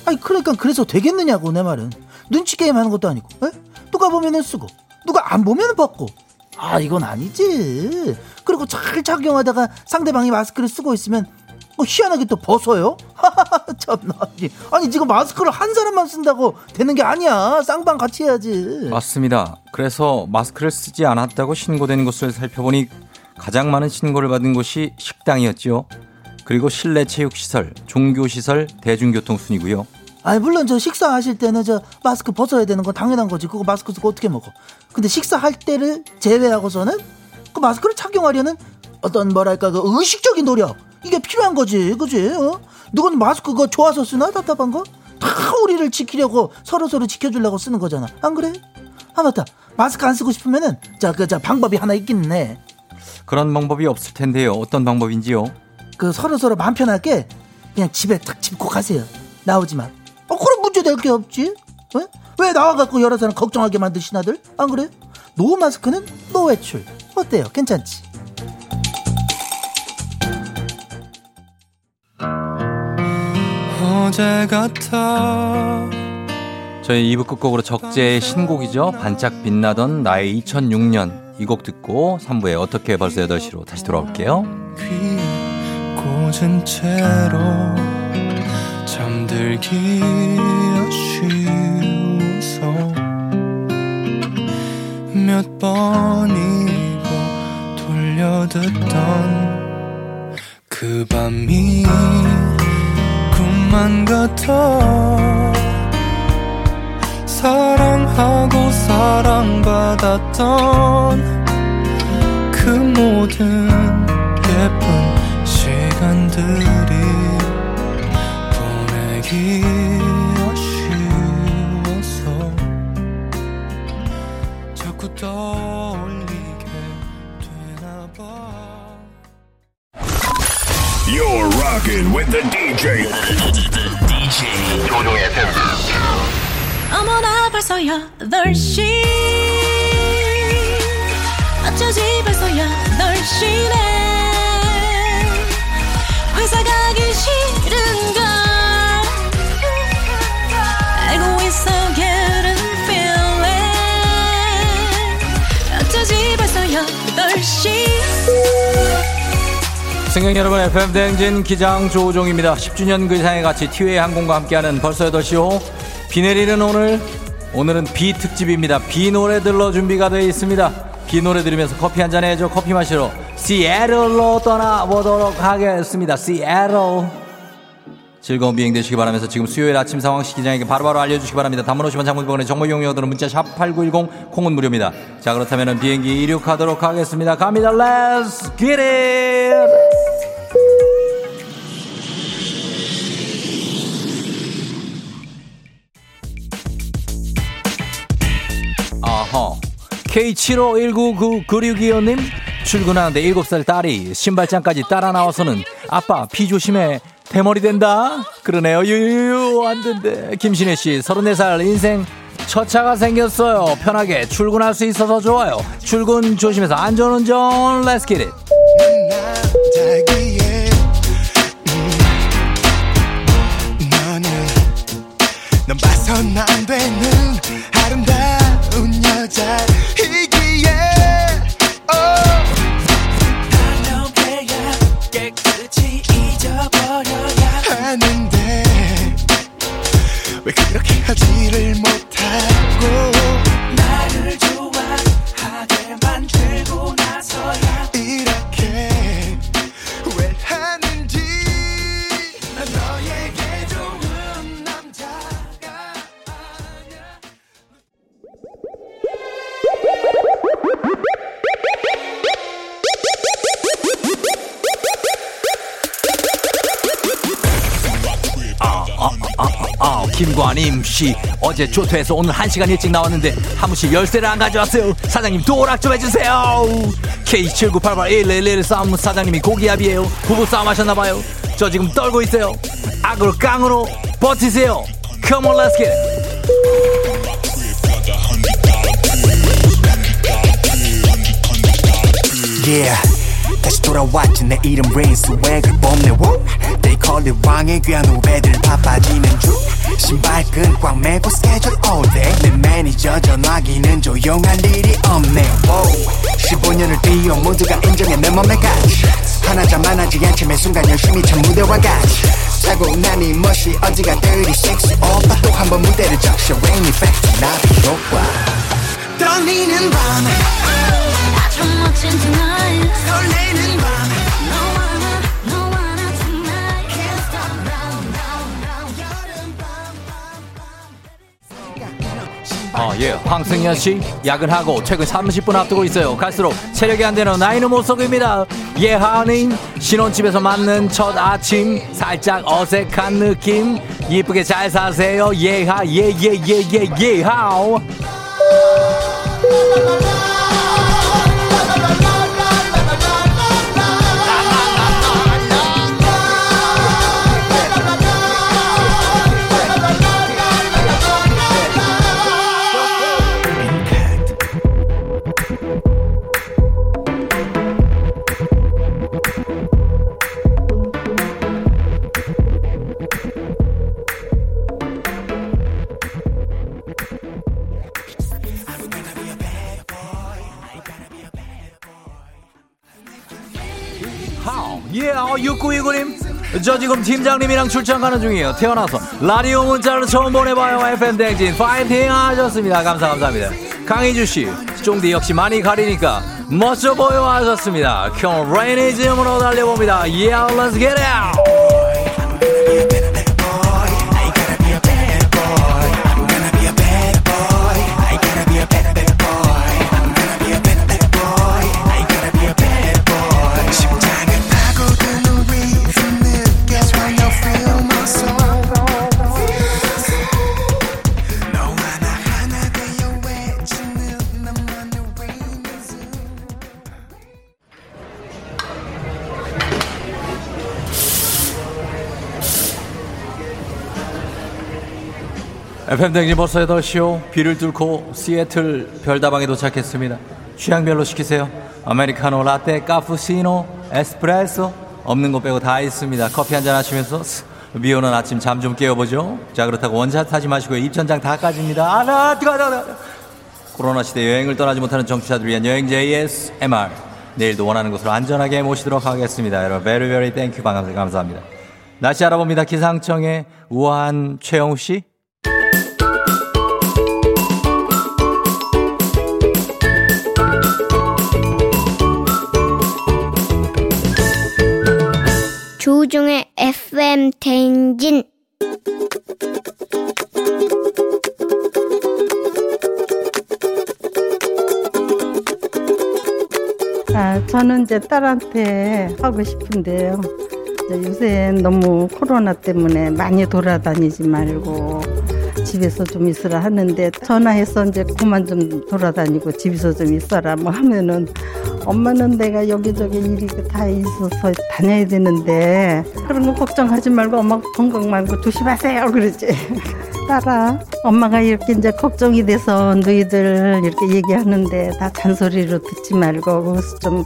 아니 그러니까 그래서 되겠느냐고 내 말은 눈치 게임 하는 것도 아니고 에? 누가 보면은 쓰고 누가 안 보면은 벗고 아 이건 아니지 그리고 잘 착용하다가 상대방이 마스크를 쓰고 있으면 뭐 희한하게 또 벗어요 참나 아니, 지금 마스크를 한 사람만 쓴다고 되는 게 아니야 쌍방 같이 해야지 맞습니다. 그래서 마스크를 쓰지 않았다고 신고된 곳을 살펴보니 가장 많은 신고를 받은 곳이 식당이었지요. 그리고 실내 체육시설, 종교시설, 대중교통 순이고요. 아니 물론 저 식사하실 때는 저 마스크 벗어야 되는 건 당연한 거지. 그거 마스크 쓰고 어떻게 먹어? 근데 식사할 때를 제외하고서는 그 마스크를 착용하려는 어떤 뭐랄까 그 의식적인 노력. 이게 필요한 거지. 그지? 어? 누군 마스크 그거 좋아서 쓰나? 답답한 거? 다 우리를 지키려고 서로 서로 지켜주려고 쓰는 거잖아. 안 그래? 아 맞다. 마스크 안 쓰고 싶으면은 자그자 방법이 하나 해 그런 방법이 없을 텐데요. 어떤 방법인지요? 그 서로 서로 마음 편하게 그냥 집에 탁 집고 가세요. 나오지 마. 어, 그럼 문제 될 게 없지. 어? 왜 나와갖고 여러 사람 걱정하게 만드시나들? 안 그래? no 마스크는 no 외출. 어때요? 괜찮지? 어제 같아 저희 2부 끝곡으로 적재의 신곡이죠. 반짝 빛나던 나의 2006년. 이 곡 듣고 3부에 어떻게 벌써 8시로 다시 돌아올게요. 잠들기 아쉬워서 몇 번이고 돌려듣던 그 밤이 꿈만 같아. 사랑하고 사랑받았던 그 모든 예쁜 시간들이 Rocking with the DJ. DJ 조종의 팬. 어머나 벌써 8시 어쩌지 벌써 8시네 회사 가기 싫은걸 알고 있어 getting feeling 어쩌지 벌써 8시 승객 여러분 FM 대행진 기장 조우종입니다. 10주년 그 이상의 같이 티웨이 항공과 함께하는 벌써 8시호 비 내리는 오늘 오늘은 비 특집입니다. 비 노래들로 준비가 되어 있습니다. 비 노래 들으면서 커피 한 잔 해줘 커피 마시러 시애틀로 떠나보도록 하겠습니다. 시애틀 즐거운 비행 되시기 바라면서 지금 수요일 아침 상황 시기장에게 바로바로 알려주시기 바랍니다. 단문 오시면 장문병원의 정보 이용료들은 문자 샵 8910 콩은 무료입니다. 자 그렇다면 비행기 이륙하도록 하겠습니다. 갑니다. Let's get it! 아하. K75199962호님 출근하는데 7살 딸이 신발장까지 따라 나와서는 아빠 비 조심해 대머리 된다. 그러네요. 유유유 안 된대. 김신혜 씨 34살 인생 첫 차가 생겼어요. 편하게 출근할 수 있어서 좋아요. 출근 조심해서 안전운전 Let's get it 자 김관임 씨 어제 조퇴해서 오늘 한 시간 일찍 나왔는데 사무실 열쇠를 안 가져왔어요. 사장님 도락 좀 해주세요. K79881111 싸움 사장님이 고기압이에요. 부부 싸움 하셨나봐요. 저 지금 떨고 있어요. 악으로 깡으로 버티세요. Come on, let's get it. Yeah 다시 돌아왔지 내 이름 Rain swag을 뽐내. They call it 왕의 귀한 후배들 바빠지는 중 신발끈 꽉 매고 스케줄 all day. 내 매니저 전화기는 조용할 일이 없네. Wow. 15년을 뛰어 모두가 인정해. 내 맘의 가치 하나자만하지 않지. 매 순간 열심히 참 무대와 같이. 차고 나니 멋이 어지가 dirty sexy 오빠 또 한 번 무대를 적셔. Rain effect 나 좋아 떨리는 밤 아주 멋진 tonight. 설레는 밤 예. 황승현 씨, 야근하고 퇴근 30분 앞두고 있어요. 갈수록 체력이 안 되는 나이는 못 속입니다. 예 하님, 신혼집에서 맞는 첫 아침, 살짝 어색한 느낌. 이쁘게 잘 사세요. 예하, 예, 예, 예, 예, 예하오. 하우, 저 지금 팀장님이랑 출장 가는 중이에요. 태어나서 라디오 문자를 처음 보내봐요. FM 댕진 파이팅 하셨습니다. 감사, 감사합니다. 강희주 씨, 쫑디 역시 많이 가리니까 멋져 보여 하셨습니다. 형 레이니즘으로 달려봅니다. Yeah, let's get it! FM 댕진 벌써 8시요. 비를 뚫고 시애틀 별다방에 도착했습니다. 취향별로 시키세요. 아메리카노, 라떼, 카푸치노, 에스프레소. 없는 거 빼고 다 있습니다. 커피 한 잔 하시면서 스, 비 오는 아침 잠 좀 깨워보죠. 자, 그렇다고 원샷 하지 마시고요. 입천장 다 까집니다. 아, 나, 뜨거, 뜨거. 코로나 시대 여행을 떠나지 못하는 청취자들 위한 여행 JSMR. 내일도 원하는 곳으로 안전하게 모시도록 하겠습니다. 여러분, very very thank you 반갑습니다. 감사합니다. 날씨 알아봅니다. 기상청의 우한 최영우 씨. FM 대행진 아, 저는 이제 딸한테 하고 싶은데요. 요새 너무 코로나 때문에 많이 돌아다니지 말고 집에서 좀 있으라 하는데 전화해서 이제 그만 좀 돌아다니고 집에서 좀 있어라 뭐 하면은 엄마는 내가 여기저기 일이 다 있어서 다녀야 되는데 그런 거 걱정하지 말고 엄마 건강 말고 조심하세요 그러지. 딸아, 엄마가 이렇게 이제 걱정이 돼서 너희들 이렇게 얘기하는데 다 잔소리로 듣지 말고 좀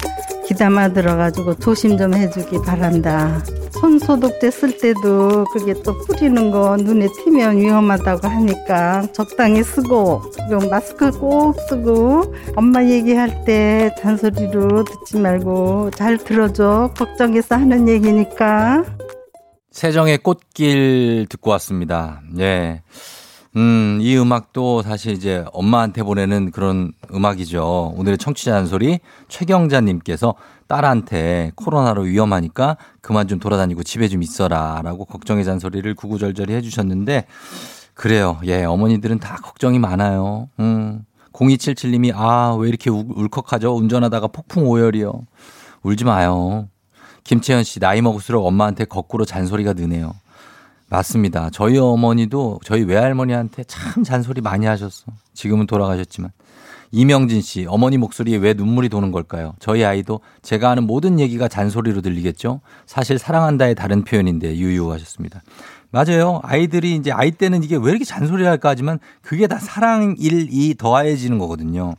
귀담아 들어가지고 조심 좀 해주기 바란다. 손 소독제 쓸 때도 그게 또 뿌리는 거 눈에 튀면 위험하다고 하니까 적당히 쓰고 그리고 마스크 꼭 쓰고 엄마 얘기할 때 잔소리로 듣지 말고 잘 들어줘. 걱정해서 하는 얘기니까. 세정의 꽃길 듣고 왔습니다. 예. 음, 이 음악도 사실 이제 엄마한테 보내는 그런 음악이죠. 오늘의 청취자 잔소리 최경자님께서 딸한테 코로나로 위험하니까 그만 좀 돌아다니고 집에 좀 있어라 라고 걱정의 잔소리를 구구절절히 해주셨는데 그래요. 예, 어머니들은 다 걱정이 많아요. 음. 0277님이 아, 왜 이렇게 울- 울컥하죠? 운전하다가 폭풍 오열이요. 울지 마요. 김채연 씨, 나이 먹을수록 엄마한테 거꾸로 잔소리가 느네요. 맞습니다. 저희 어머니도 저희 외할머니한테 참 잔소리 많이 하셨어. 지금은 돌아가셨지만. 이명진 씨, 어머니 목소리에 왜 눈물이 도는 걸까요? 저희 아이도 제가 하는 모든 얘기가 잔소리로 들리겠죠? 사실 사랑한다의 다른 표현인데 유유하셨습니다. 맞아요. 아이들이 이제 아이 때는 이게 왜 이렇게 잔소리 할까 하지만 그게 다 사랑, 일, 이 더해지는 거거든요.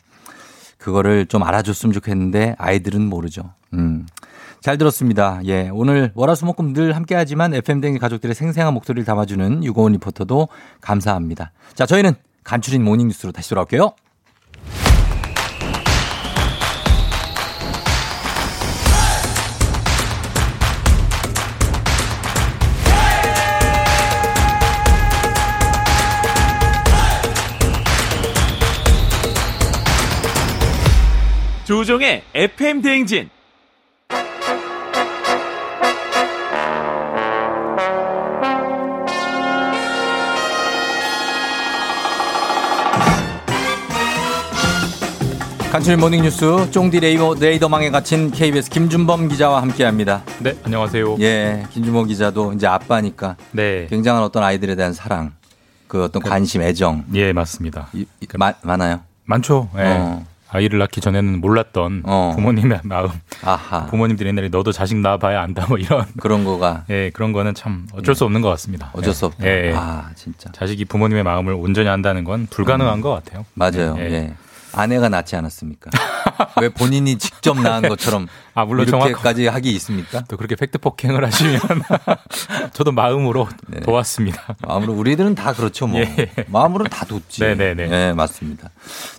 그거를 좀 알아줬으면 좋겠는데 아이들은 모르죠. 음. 잘 들었습니다. 예. 오늘 월화수목금 늘 함께 하지만 FM댕 가족들의 생생한 목소리를 담아주는 유고원 리포터도 감사합니다. 자, 저희는 간추린 모닝뉴스로 다시 돌아올게요. 조종의 FM 대행진. 간추린 모닝뉴스 쫑디 레이더, 레이더망에 갇힌 KBS 김준범 기자와 함께합니다. 네, 안녕하세요. 예, 김준범 기자도 이제 아빠니까 네. 굉장한 어떤 아이들에 대한 사랑, 그 어떤 관심, 애정. 예, 맞습니다. 이- 이- 마- 많아요. 많죠. 예. 어. 아이를 낳기 전에는 몰랐던 어. 부모님의 마음. 아하. 부모님들이 옛날에 너도 자식 낳아봐야 안다 뭐 이런 그런 거가 예 그런 거는 참 어쩔 수 없는 것 같습니다. 어쩔 예. 수 없다. 예, 예. 아, 진짜. 자식이 부모님의 마음을 온전히 안다는 건 불가능한 것 같아요. 맞아요. 예. 예. 아내가 낳지 않았습니까? 왜 본인이 직접 낳은 것처럼 아, 물론 이렇게까지 하기 있습니까? 또 그렇게 팩트 폭행을 하시면 저도 마음으로 도왔습니다. 마음으로 우리들은 다 그렇죠 뭐. 예. 마음으로 다 돕지. 네네네. 네, 맞습니다.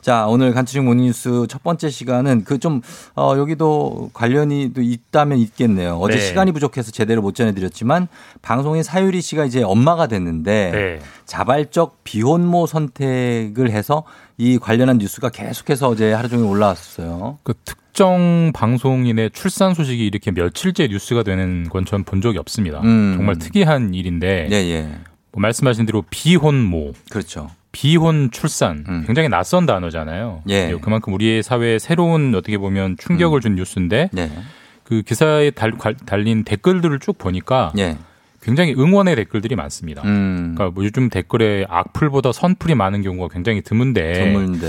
자, 오늘 간추린 모닝뉴스 첫 번째 시간은 그 좀 어, 여기도 관련이 또 있다면 있겠네요. 어제 네. 시간이 부족해서 제대로 못 전해드렸지만 방송인 사유리 씨가 이제 엄마가 됐는데 네. 자발적 비혼모 선택을 해서 이 관련한 뉴스가 계속해서 어제 하루 종일 올라왔어요. 그 특정 방송인의 출산 소식이 이렇게 며칠째 뉴스가 되는 건 전 본 적이 없습니다. 음. 정말 특이한 일인데 예, 예. 뭐 말씀하신 대로 비혼모, 그렇죠. 비혼 출산 굉장히 낯선 단어잖아요. 음. 예. 그만큼 우리의 사회에 새로운 어떻게 보면 충격을 준 뉴스인데 네. 그 기사에 달, 관- 달린 댓글들을 쭉 보니까 예. 굉장히 응원의 댓글들이 많습니다. 음. 그러니까 뭐 요즘 댓글에 악플보다 선플이 많은 경우가 굉장히 드문데. 드문데.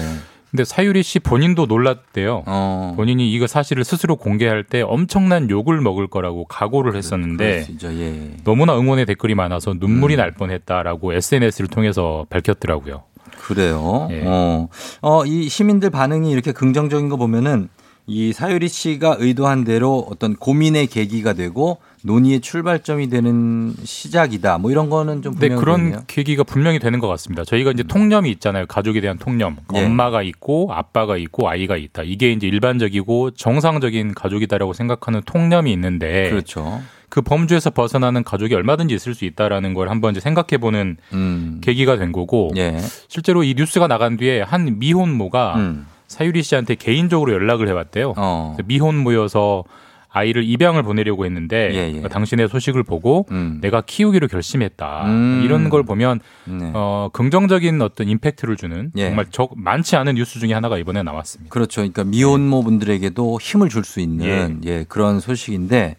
근데 사유리 씨 본인도 놀랐대요. 어. 본인이 이거 사실을 스스로 공개할 때 엄청난 욕을 먹을 거라고 각오를 했었는데 예. 너무나 응원의 댓글이 많아서 눈물이 날 뻔했다라고 SNS를 통해서 밝혔더라고요. 그래요. 예. 어, 어, 이 시민들 반응이 이렇게 긍정적인 거 보면은 이 사유리 씨가 의도한 대로 어떤 고민의 계기가 되고 논의의 출발점이 되는 시작이다. 뭐 이런 거는 좀 네, 분명히 그런 보이네요. 음. 계기가 분명히 되는 것 같습니다. 저희가 이제 통념이 있잖아요. 가족에 대한 통념. 예. 엄마가 있고 아빠가 있고 아이가 있다. 이게 이제 일반적이고 정상적인 가족이다라고 생각하는 통념이 있는데 그렇죠. 그 범주에서 벗어나는 가족이 얼마든지 있을 수 있다라는 걸 한번 이제 생각해 보는 음. 계기가 된 거고 예. 실제로 이 뉴스가 나간 뒤에 한 미혼모가 음. 사유리 씨한테 개인적으로 연락을 해왔대요. 어. 미혼모여서 아이를 입양을 보내려고 했는데 예, 예. 그러니까 당신의 소식을 보고 음. 내가 키우기로 결심했다. 음. 이런 걸 보면 네. 어, 긍정적인 어떤 임팩트를 주는 예. 정말 적, 많지 않은 뉴스 중에 하나가 이번에 나왔습니다. 그렇죠. 그러니까 미혼모 분들에게도 힘을 줄 수 있는 예. 그런 소식인데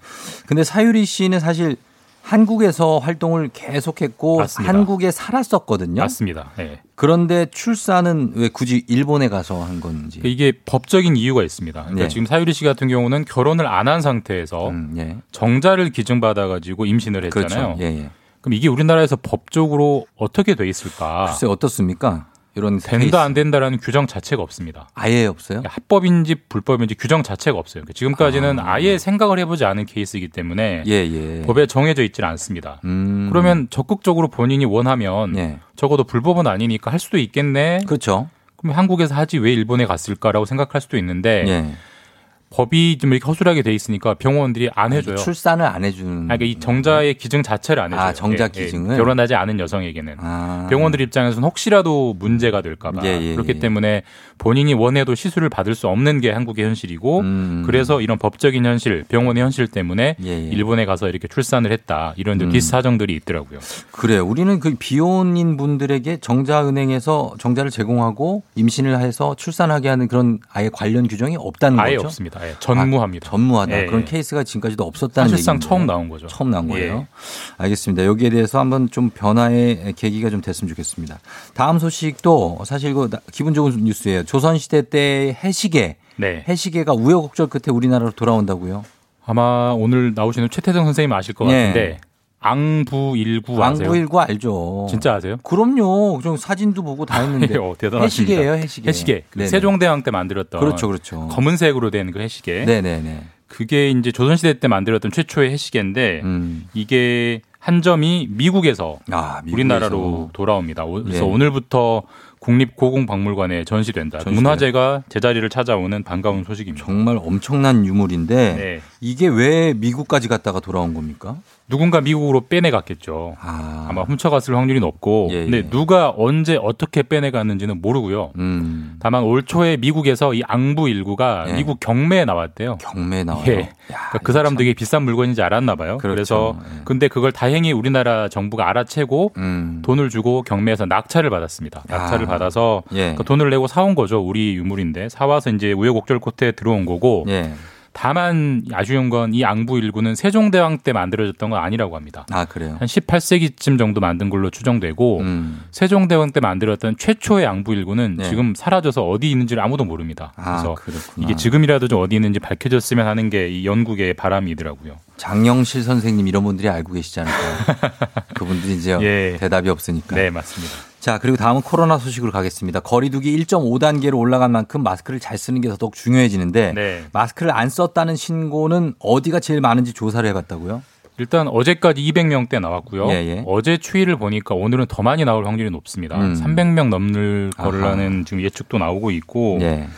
근데 사유리 씨는 사실 한국에서 활동을 계속했고 맞습니다. 한국에 살았었거든요. 맞습니다. 예. 그런데 출산은 왜 굳이 일본에 가서 한 건지. 이게 법적인 이유가 있습니다. 그러니까 네. 지금 사유리 씨 같은 경우는 결혼을 안 한 상태에서 예. 정자를 기증받아 가지고 임신을 했잖아요. 그렇죠. 예, 예. 그럼 이게 우리나라에서 법적으로 어떻게 돼 있을까? 글쎄 어떻습니까? 이런 케이스. 된다 안 된다라는 규정 자체가 없습니다. 아예 없어요? 합법인지 불법인지 규정 자체가 없어요. 그러니까 지금까지는 아. 예 생각을 해보지 않은 케이스이기 때문에 예, 예. 법에 정해져 있지는 않습니다. 음. 그러면 적극적으로 본인이 원하면 예. 적어도 불법은 아니니까 할 수도 있겠네. 그렇죠. 그럼 한국에서 하지 왜 일본에 갔을까라고 생각할 수도 있는데 예. 법이 좀 이렇게 허술하게 돼 있으니까 병원들이 안 해줘요. 출산을 안 해주는. 아니, 그러니까 이 정자의 기증 자체를 안 해줘요. 아, 정자 예, 예. 기증을? 결혼하지 않은 여성에게는. 아. 병원들 입장에서는 혹시라도 문제가 될까봐 예, 예, 그렇기 예. 때문에 본인이 원해도 시술을 받을 수 없는 게 한국의 현실이고 음. 그래서 이런 법적인 현실, 병원의 현실 때문에 예, 예. 일본에 가서 이렇게 출산을 했다 이런 음. 뒷사정들이 있더라고요. 그래요. 우리는 그 비혼인 분들에게 정자 은행에서 정자를 제공하고 임신을 해서 출산하게 하는 그런 아예 관련 규정이 없다는 아예 거죠. 없습니다. 아예 전무합니다. 아, 전무하다. 예, 그런 예. 케이스가 지금까지도 없었다는 사실상 얘기인데. 처음 나온 거죠. 처음 나온 예. 거예요. 알겠습니다. 여기에 대해서 한번 좀 변화의 계기가 좀 됐으면 좋겠습니다. 다음 소식도 사실 그 나- 기분 좋은 뉴스예요. 조선시대 때 해시계. 네. 해시계가 우여곡절 끝에 우리나라로 돌아온다고요? 아마 오늘 나오시는 최태성 선생님 아실 것 예. 같은데 앙부19 아세요? 왕부일구 알죠. 진짜 아세요? 그럼요. 좀 사진도 보고 다 했는데. 어, 대단하십니다. 해시계예요, 해시계. 해시계. 그. 세종대왕 때 만들었던 그렇죠, 그렇죠. 검은색으로 된 그 해시계. 네네네. 그게 이제 조선시대 때 만들었던 최초의 해시계인데 음. 이게 한 점이 미국에서 아, 미국에서. 우리나라로 돌아옵니다. 오- 그래서 네. 오늘부터 국립고궁박물관에 전시된다. 전시돼요. 문화재가 제자리를 찾아오는 반가운 소식입니다. 정말 엄청난 유물인데 네. 이게 왜 미국까지 갔다가 돌아온 겁니까? 누군가 미국으로 빼내갔겠죠. 아, 아마 훔쳐갔을 확률이 높고 예, 근데 예. 누가 언제 어떻게 빼내갔는지는 모르고요. 음, 다만 올 초에 미국에서 이 앙부 일구가 예. 미국 경매에 나왔대요. 경매 나와요. 예. 그러니까 그 사람 되게 비싼 물건인지 알았나 봐요. 그래서 그렇죠. 예. 근데 그걸 다행히 우리나라 정부가 알아채고 음, 돈을 주고 경매에서 낙찰을 받았습니다. 낙찰을 아. 받아서 예. 그 돈을 내고 사온 거죠. 우리 유물인데 사와서 이제 우여곡절 끝에 들어온 거고 예. 다만 아쉬운 건이 앙부 일구는 세종대왕 때 만들어졌던 건 아니라고 합니다. 아 그래요. 한 18세기쯤 정도 만든 걸로 추정되고 음, 세종대왕 때 만들었던 최초의 앙부 일구는 네. 지금 사라져서 어디 있는지를 아무도 모릅니다. 아 그래서 그렇구나. 이게 지금이라도 좀 어디 있는지 밝혀졌으면 하는 게 이 연구계의 바람이더라고요. 장영실 선생님 이런 분들이 알고 계시지 않을까요? 그분들이 이제 예. 대답이 없으니까. 네, 맞습니다. 자, 그리고 다음은 코로나 소식으로 가겠습니다. 거리두기 1.5단계로 올라간 만큼 마스크를 잘 쓰는 게 더욱 중요해지는데 네. 마스크를 안 썼다는 신고는 어디가 제일 많은지 조사를 해봤다고요? 일단 어제까지 200명대 나왔고요. 예, 예. 어제 추이를 보니까 오늘은 더 많이 나올 확률이 높습니다. 음. 300명 넘는 아하. 거라는 지금 예측도 나오고 있고 예.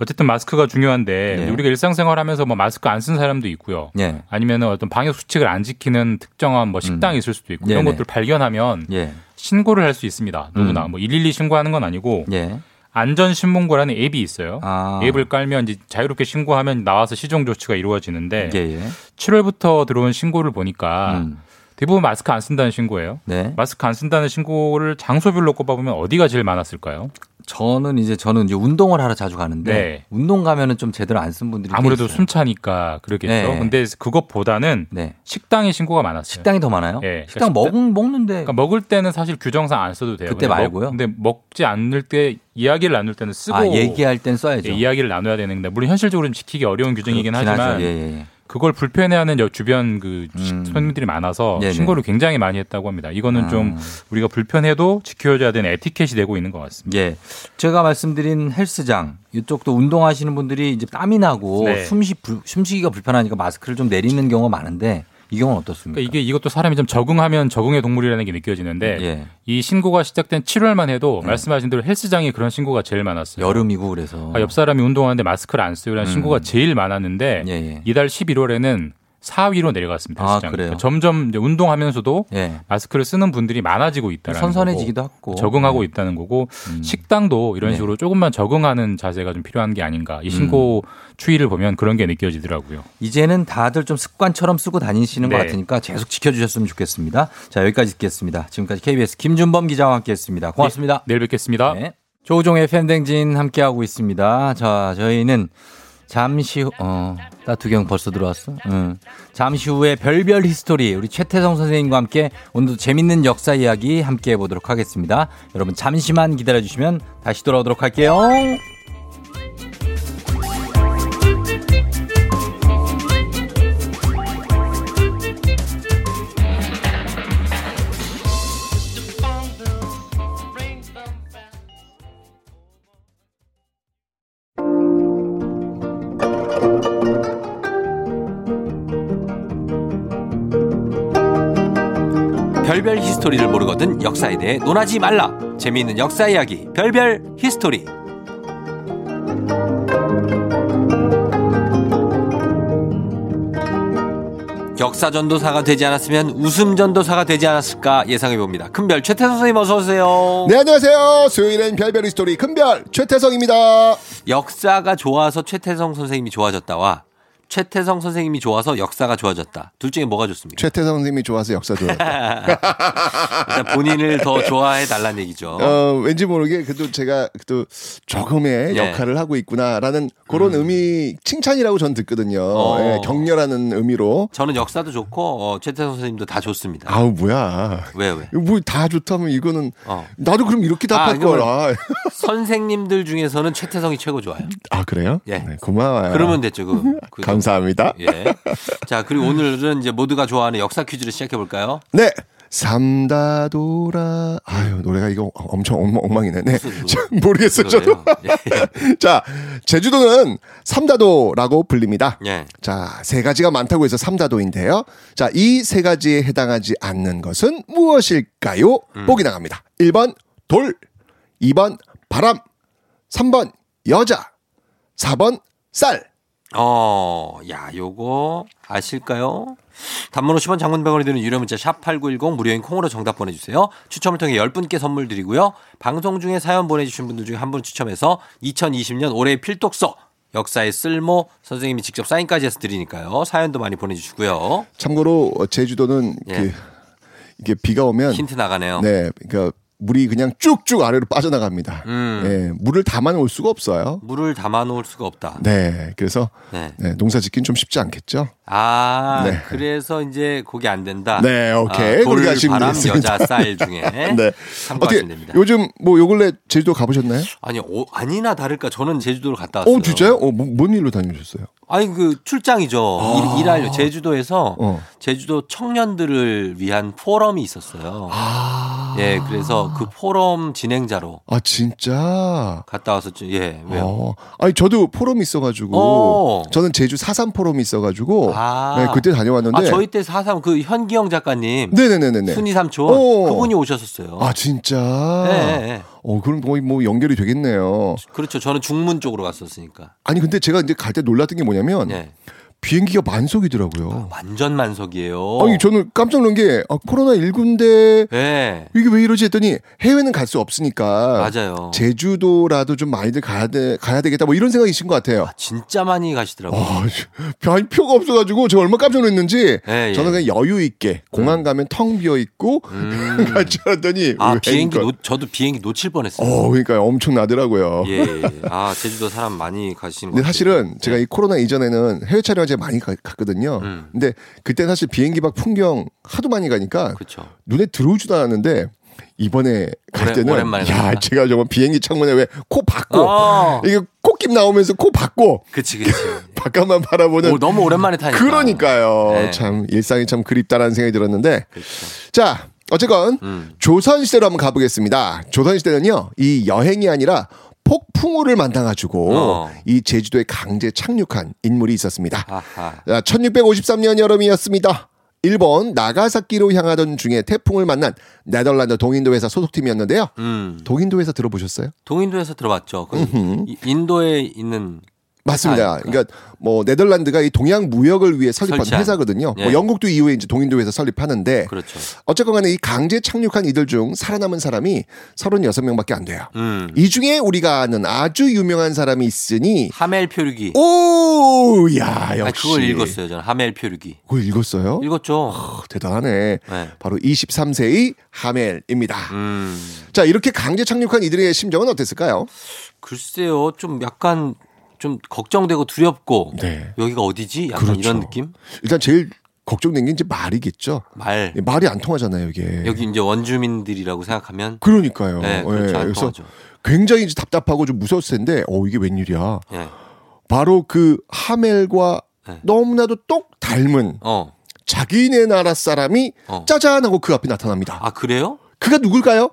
어쨌든 마스크가 중요한데 예. 우리가 일상생활하면서 뭐 마스크 안 쓴 사람도 있고요. 예. 아니면 어떤 방역 수칙을 안 지키는 특정한 뭐 식당이 있을 수도 있고 이런 음. 것들 발견하면 예. 신고를 할 수 있습니다. 누구나 음. 뭐112 신고하는 건 아니고 예. 안전신문고라는 앱이 있어요. 아. 앱을 깔면 이제 자유롭게 신고하면 나와서 시정 조치가 이루어지는데 예, 예. 7월부터 들어온 신고를 보니까 음. 대부분 마스크 안 쓴다는 신고예요. 네. 마스크 안 쓴다는 신고를 장소별로 꼽아보면 어디가 제일 많았을까요? 저는 이제 저는 이제 운동을 하러 자주 가는데 네. 운동 가면은 좀 제대로 안 쓴 분들이 꽤 아무래도 있어요. 숨차니까 그러겠죠. 네. 근데 그것보다는 네. 식당의 신고가 많았어요. 식당이 더 많아요? 예, 식당 그러니까 먹, 먹는데 그러니까 먹을 때는 사실 규정상 안 써도 돼요. 그때 근데 말고요? 먹, 근데 먹지 않을 때 이야기를 나눌 때는 쓰고 아, 얘기할 땐 써야죠. 예, 이야기를 나눠야 되는데 물론 현실적으로 좀 지키기 어려운 규정이긴 하지만. 예, 예, 예. 그걸 불편해하는 여- 주변 그 음. 손님들이 많아서 네네. 신고를 굉장히 많이 했다고 합니다. 이거는 아. 좀 우리가 불편해도 지켜줘야 되는 에티켓이 되고 있는 것 같습니다. 예. 제가 말씀드린 헬스장 이쪽도 운동하시는 분들이 이제 땀이 나고 네. 숨쉬 불- 숨쉬기가 불편하니까 마스크를 좀 내리는 경우가 많은데 이 경우는 어떻습니까? 그러니까 이게 이것도 사람이 좀 적응하면 적응의 동물이라는 게 느껴지는데 예. 이 신고가 시작된 7월만 해도 말씀하신 대로 헬스장에 그런 신고가 제일 많았어요. 여름이고 그래서 아, 옆 사람이 운동하는데 마스크를 안 써요라는 음. 신고가 제일 많았는데 예, 예. 이달 11월에는 4위로 내려갔습니다. 아. 그래요? 점점 이제 운동하면서도 예. 마스크를 쓰는 분들이 많아지고 있다는 선선해지기도 하고 적응하고 네. 있다는 거고 음. 식당도 이런 네. 식으로 조금만 적응하는 자세가 좀 필요한 게 아닌가. 이 신고 추이를 보면 그런 게 느껴지더라고요. 이제는 다들 좀 습관처럼 쓰고 다니시는 것 네. 같으니까 계속 지켜주셨으면 좋겠습니다. 자 여기까지 듣겠습니다. 지금까지 KBS 김준범 기자와 함께했습니다. 고맙습니다. 내일 뵙겠습니다. 네. 조종의 팬댕진 함께하고 있습니다. 자, 저희는 잠시 후, 어, 따투경 벌써 들어왔어? 응. 잠시 후에 별별 history, 우리 최태성 선생님과 함께 오늘도 재밌는 역사 이야기 함께 해보도록 하겠습니다. 여러분 잠시만 기다려주시면 다시 돌아오도록 할게요. History를 모르거든 역사에 대해 논하지 말라. 재미있는 역사 이야기, 별별 history. 역사 전도사가 되지 않았으면 웃음 전도사가 되지 않았을까 예상해 봅니다. 큰별 최태성 선생님 어서 오세요. 네, 안녕하세요. 수요일엔 별별 history 큰별 최태성입니다. 역사가 좋아서 최태성 선생님이 좋아졌다와 최태성 선생님이 좋아서 역사가 좋아졌다. 둘 중에 뭐가 좋습니까? 최태성 선생님이 좋아서 역사 좋아했다. 일단 본인을 더 좋아해 달라는 얘기죠. 어, 왠지 모르게 그래도 제가 또 조금의 네. 역할을 하고 있구나라는 그런 의미 칭찬이라고 전 듣거든요. 어. 예, 격려라는 의미로. 저는 역사도 좋고 어, 최태성 선생님도 다 좋습니다. 아우 뭐야. 왜 왜? 뭐 다 좋다면 이거는 어. 나도 그럼 이렇게 답할 아, 걸. 아, 선생님들 중에서는 최태성이 최고 좋아요. 아, 그래요? 예. 네, 고마워요. 그러면 됐죠. 그, 그 감사합니다. 예. 자 그리고 오늘은 이제 모두가 좋아하는 역사 퀴즈를 시작해 볼까요? 네. 삼다도라. 아유, 노래가 이거 엄청 엉망, 엉망이네. 네. 저, 모르겠어요, 저도. 자, 제주도는 삼다도라고 불립니다. 예. 자, 세 가지가 많다고 해서 삼다도인데요. 자, 이 세 가지에 해당하지 않는 것은 무엇일까요? 음. 보기 나갑니다. 1번 돌, 2번 바람, 3번 여자, 4번 쌀. 어, 야, 요거 아실까요? 단문 50원 장문 100원이 드는 유료 문자 샵 8910 무료인 콩으로 정답 보내주세요. 추첨을 통해 10분께 선물 드리고요. 방송 중에 사연 보내주신 분들 중에 한 분 추첨해서 2020년 올해의 필독서 역사의 쓸모 선생님이 직접 사인까지 해서 드리니까요. 사연도 많이 보내주시고요. 참고로 어, 제주도는 예. 그 이게 비가 오면 힌트 나가네요. 네, 그러니까 물이 그냥 쭉쭉 아래로 빠져나갑니다. 음. 예, 물을 담아 놓을 수가 없어요. 물을 담아 놓을 수가 없다. 네, 그래서 네. 네, 농사 짓긴 좀 쉽지 않겠죠. 아, 네. 그래서 이제 거기 안 된다. 네, 오케이. 아, 돌, 그렇게 하시면 바람, 되겠습니다. 여자, 쌀 중에 네. 어떻게 됩니다. 요즘 뭐 요 근래 제주도 가보셨나요? 아니, 오, 아니나 다를까 저는 제주도를 갔다 왔어요. 어, 진짜요? 어, 뭐, 뭔 일로 다녀오셨어요? 아니 그 출장이죠. 일, 일하려 제주도에서 어. 제주도 청년들을 위한 포럼이 있었어요. 아. 예, 그래서 그 포럼 진행자로 아 진짜. 갔다 왔었죠. 예, 왜요? 어. 아니 저도 포럼 있어가지고 오. 저는 제주 사삼 포럼 있어가지고 아. 네, 그때 다녀왔는데. 아, 저희 때 사삼 그 현기영 작가님. 네네네네. 순이 삼촌. 오. 그분이 오셨었어요. 아 진짜. 네, 네. 어 그럼 거의 뭐 연결이 되겠네요. 그렇죠. 저는 중문 쪽으로 갔었으니까. 아니 근데 제가 이제 갈 때 놀랐던 게 뭐냐면 네. 비행기가 만석이더라고요. 완전 만석이에요. 아니 저는 깜짝 놀란 게 아, 코로나 19인데 네. 이게 왜 이러지 했더니 해외는 갈 수 없으니까 맞아요. 제주도라도 좀 많이들 가야 돼 가야 되겠다 뭐 이런 생각이신 것 같아요. 진짜 많이 가시더라고요. 아, 표- 표가 없어가지고 제가 얼마 나 깜짝 놀랐는지 예, 예. 저는 그냥 여유 있게 공항 가면 텅 비어 있고 같이 왔더니 아, 왜 비행기 놓, 저도 비행기 놓칠 뻔했어요. 어 그러니까 엄청 나더라고요. 예, 예. 아, 제주도 사람 많이 가시는 근데 것 사실은 제가 이 코로나 이전에는 해외 촬영을 제가 많이 가- 갔거든요. 음. 근데 그때 사실 비행기 밖 풍경 하도 많이 가니까 그렇죠. 눈에 들어오지도 않았는데 이번에 갈 오래- 때는 오랜만에 야 가니까. 제가 정말 비행기 창문에 왜 코 박고 어. 이게 코김 나오면서 코 박고 그치, 그치. 바깥만 바라보는 오, 너무 오랜만에 타니까. 그러니까요. 네. 참 일상이 참 그립다라는 생각이 들었는데 그렇죠. 자 어쨌건 음. 조선 시대로 한번 가보겠습니다. 조선 시대는요 이 여행이 아니라 폭풍우를 만나가지고 어. 이 제주도에 강제 착륙한 인물이 있었습니다. 아하. 자, 1653년 여름이었습니다. 일본 나가사키로 향하던 중에 태풍을 만난 네덜란드 동인도 회사 소속팀이었는데요. 음. 동인도 회사 들어보셨어요? 동인도에서 들어봤죠. 그 이- 인도에 있는 맞습니다. 회사니까. 그러니까 뭐 네덜란드가 이 동양 무역을 위해 설립한 설치한. 회사거든요. 예. 뭐 영국도 이후에 이제 동인도 회사 설립하는데 그렇죠. 어쨌건 간에 이 강제 착륙한 이들 중 살아남은 사람이 36명밖에 안 돼요. 음. 이 중에 우리가 아는 아주 유명한 사람이 있으니 하멜 표류기. 오, 야, 아니, 역시 그걸 읽었어요. 저는 하멜 표류기. 그걸 읽었어요? 읽었죠. 어, 대단하네. 네. 바로 23세의 하멜입니다. 음. 자, 이렇게 강제 착륙한 이들의 심정은 어땠을까요? 글쎄요. 좀 약간 좀 걱정되고 두렵고 네. 여기가 어디지? 약간 그렇죠. 이런 느낌? 일단 제일 걱정된 게 이제 말이겠죠. 말. 말이 안 통하잖아요, 이게. 여기 이제 원주민들이라고 생각하면 그러니까요. 네, 그렇죠. 안 그래서 통하죠. 굉장히 이제 답답하고 좀 무서웠을 텐데, 어, 이게 웬일이야. 예. 바로 그 하멜과 네. 너무나도 똑 닮은 어. 자기네 나라 사람이 어. 짜잔 하고 그 앞에 나타납니다. 아, 그래요? 그가 누굴까요?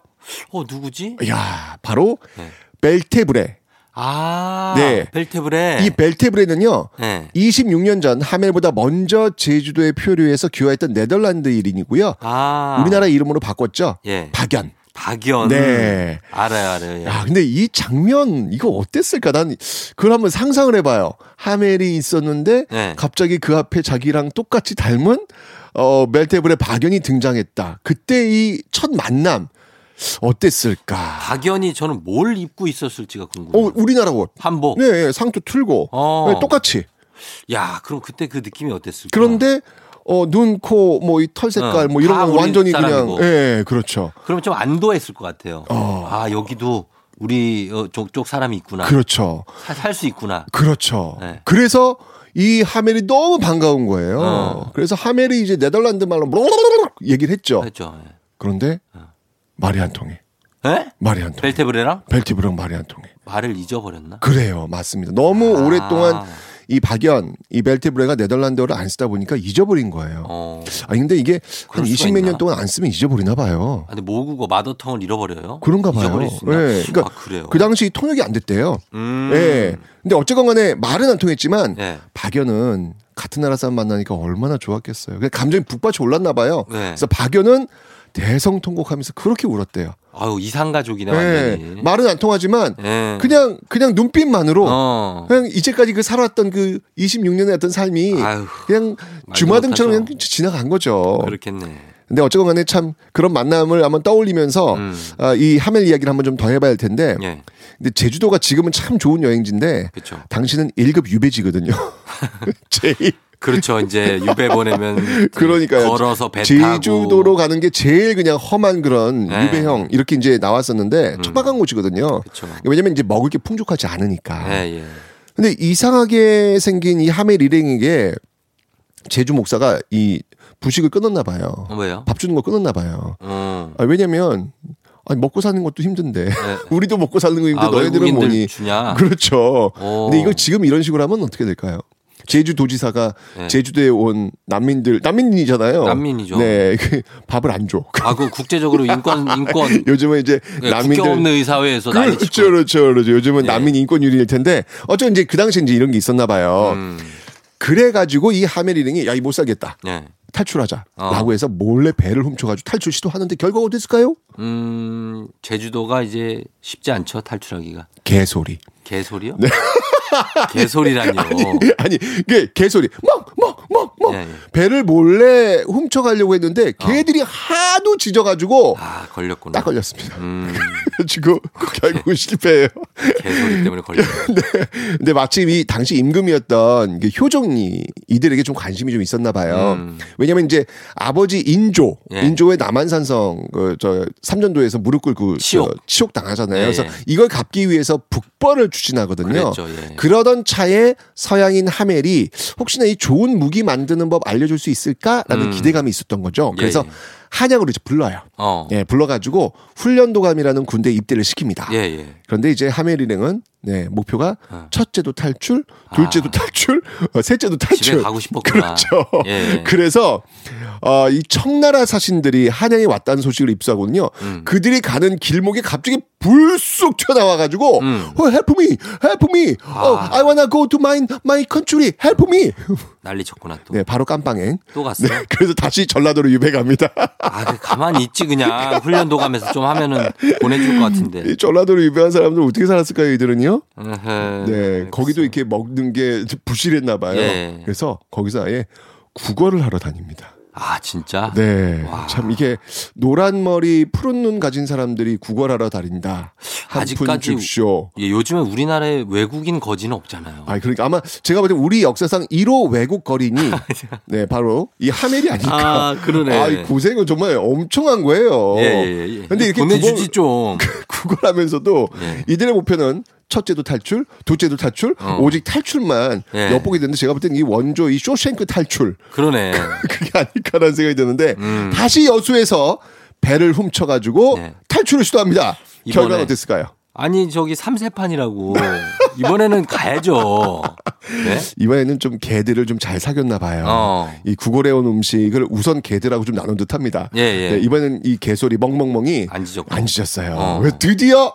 어, 누구지? 야 바로 네. 벨테브레. 아, 네. 벨테브레. 이 벨테브레는요. 네. 26년 전 하멜보다 먼저 제주도에 표류해서 귀화했던 네덜란드 일인이고요. 아. 우리나라 이름으로 바꿨죠. 예. 박연. 박연. 네. 알아요, 알아요. 예. 야, 근데 이 장면 이거 어땠을까? 난 그걸 한번 상상을 해봐요. 하멜이 있었는데 네. 갑자기 그 앞에 자기랑 똑같이 닮은 어 멜테블의 박연이 등장했다. 그때 이 첫 만남 어땠을까? 박연이 저는 뭘 입고 있었을지가 궁금해요. 어 우리나라 옷. 한복. 네, 네, 상투 틀고 어. 네, 똑같이. 야, 그럼 그때 그 느낌이 어땠을까? 그런데 어 눈, 코, 뭐 이 털 색깔 어, 뭐 이런 다건 완전히 그냥 사람이고. 예, 그렇죠. 그러면 좀 안도했을 것 같아요. 어. 아, 여기도 우리 어, 쪽, 쪽 사람이 있구나. 그렇죠. 살 수 있구나. 그렇죠. 네. 그래서 이 하멜이 너무 반가운 거예요. 어. 그래서 하멜이 이제 네덜란드 말로 얘기를 했죠. 했죠. 예. 그런데 말이 안 통해. 예? 말이 안 통해. 벨테브레랑 벨티브랑 말이 안 통해. 말을 잊어버렸나? 그래요. 맞습니다. 너무 아. 오랫동안 이 박연, 이 벨티브레가 네덜란드어를 안 쓰다 보니까 잊어버린 거예요. 어. 아니 근데 이게 한 그럴 수가 20몇 있나? 년 동안 안 쓰면 잊어버리나 봐요. 아, 근데 모국어 마더텅을 잃어버려요? 그런가 봐요. 예. 그러니까 아, 그래요. 그 당시 통역이 안 됐대요. 음. 예. 근데 어쨌건 간에 말은 안 통했지만 예. 박연은 같은 나라 사람 만나니까 얼마나 좋았겠어요. 그냥 감정이 북받쳐 올랐나 봐요. 네. 그래서 박연은 대성통곡하면서 그렇게 울었대요. 아유, 이상 가족이네, 예. 완전히. 말은 안 통하지만 예. 그냥 그냥 눈빛만으로 어. 그냥 이제까지 그 살았던 그 26년의 어떤 삶이 아유, 그냥 주마등처럼. 그냥 지나간 거죠. 그렇겠네. 근데 어쨌건 간에 참 그런 만남을 한번 떠올리면서 음. 아, 이 하멜 이야기를 한번 좀 더 해봐야 할 텐데 예. 근데 제주도가 지금은 참 좋은 여행지인데 그쵸. 당신은 1급 유배지거든요. 제일 그렇죠. 이제 유배 보내면 그러니까요. 걸어서 배 제주도로 타고 가는 게 제일 그냥 험한 그런 네. 유배형 이렇게 이제 나왔었는데 음. 척박한 곳이거든요. 그쵸. 왜냐면 이제 먹을 게 풍족하지 않으니까. 예, 예. 근데 이상하게 생긴 이 하멜 일행에게 제주 목사가 이 부식을 끊었나 봐요. 어, 왜요? 밥 주는 거 끊었나 봐요. 어. 아, 왜냐면 아니, 먹고 사는 것도 힘든데 우리도 먹고 사는 거 힘든데 네. 아, 너희들은 뭐니? 주냐? 그렇죠. 오. 근데 이걸 지금 이런 식으로 하면 어떻게 될까요? 제주도지사가 네. 제주도에 온 난민들 난민이잖아요. 난민이죠. 네, 그 밥을 안 줘. 아, 그 국제적으로 인권 인권 요즘은 이제 네, 난민들 국경 없는 의사회에서 난리 그렇죠. 그렇죠, 그렇죠. 요즘은 네. 난민 인권 유리일 텐데 어쩌면 이제 그 당시 이제 이런 게 있었나 봐요. 음. 그래가지고 이 하멜이링이 야 이 못 살겠다. 네. 탈출하자라고 어. 해서 몰래 배를 훔쳐가지고 탈출 시도하는데 결과가 어땠을까요? 음, 제주도가 이제 쉽지 않죠, 탈출하기가. 개소리. 개소리요? 네. 개소리라뇨. 아니, 아니, 이게 개소리. 뭐, 뭐. 예, 예. 배를 몰래 훔쳐가려고 했는데 개들이 하도 짖어가지고 아, 걸렸구나. 딱 걸렸습니다. 음, 그래가지고 결국 실패해요. 개소리 때문에 걸렸 네. 근데 마침 이 당시 임금이었던 그 효종이 이들에게 좀 관심이 좀 있었나 봐요. 음. 왜냐면 이제 아버지 인조, 예. 인조의 남한산성 그 저 삼전도에서 무릎 꿇고 치욕. 저 치욕 당하잖아요. 예, 그래서 예. 이걸 갚기 위해서 북벌을 추진하거든요. 그랬죠, 예. 그러던 차에 서양인 하멜이 혹시나 이 좋은 무기 만 드는 법 알려줄 수 있을까라는 음. 기대감이 있었던 거죠. 예, 그래서 예. 한양으로 이제 불러요. 어. 예, 불러가지고 훈련도감이라는 군대 에 입대를 시킵니다. 예, 예. 그런데 이제 하멜 일행은 네, 목표가 어. 첫째도 탈출, 둘째도 탈출, 어, 셋째도 탈출. 집에 가고 싶었구나. 그렇죠. 예. 그래서 어, 이 청나라 사신들이 한양에 왔다는 소식을 입수하거든요. 음. 그들이 가는 길목에 갑자기 불쑥 튀어나와가지고 음. 어, help me, help me, 어, I wanna go to my my country, help me. 난리 쳤구나 또. 네, 바로 깜빵행. 또 갔어요? 네, 그래서 다시 전라도로 유배 갑니다. 아, 그 가만히 있지 그냥 훈련도 가면서 좀 하면은 보내줄 것 같은데. 이 전라도로 유배한 사람들 어떻게 살았을까요, 이들은요? 네, 거기도 이렇게 먹는 게 부실했나 봐요. 예. 그래서 거기서 아예 국어를 하러 다닙니다. 아 진짜? 네, 참 이게 노란 머리 푸른 눈 가진 사람들이 국어를 하러 다닌다. 한푼 줍쇼. 예, 요즘에 우리나라에 외국인 거지는 없잖아요. 아, 그러니까 아마 제가 볼 때 우리 역사상 1호 외국 거린이 네 바로 이 하멜이 아닐까. 아, 그러네. 아, 이 고생은 정말 엄청한 거예요. 예, 예, 예. 근데 이렇게 보내주지 국어- 좀. 국어를 하면서도 예. 이들의 목표는 첫째도 탈출, 둘째도 탈출, 어. 오직 탈출만 예. 엿보게 되는데 제가 볼 때는 이 원조 이 쇼생크 탈출 그러네. 그게 아닐까라는 생각이 드는데 음. 다시 여수에서 배를 훔쳐가지고 네. 탈출을 시도합니다. 결과는 어땠을까요? 아니 저기 삼세판이라고 이번에는 가야죠. 네? 이번에는 좀 개들을 좀 잘 사귀었나 봐요. 어. 이 구걸해 온 음식을 우선 개들하고 좀 나눈 듯합니다. 예, 예. 네, 이번엔 이 개소리 멍멍멍이 안 지졌고. 안 지졌어요. 어. 그래서 드디어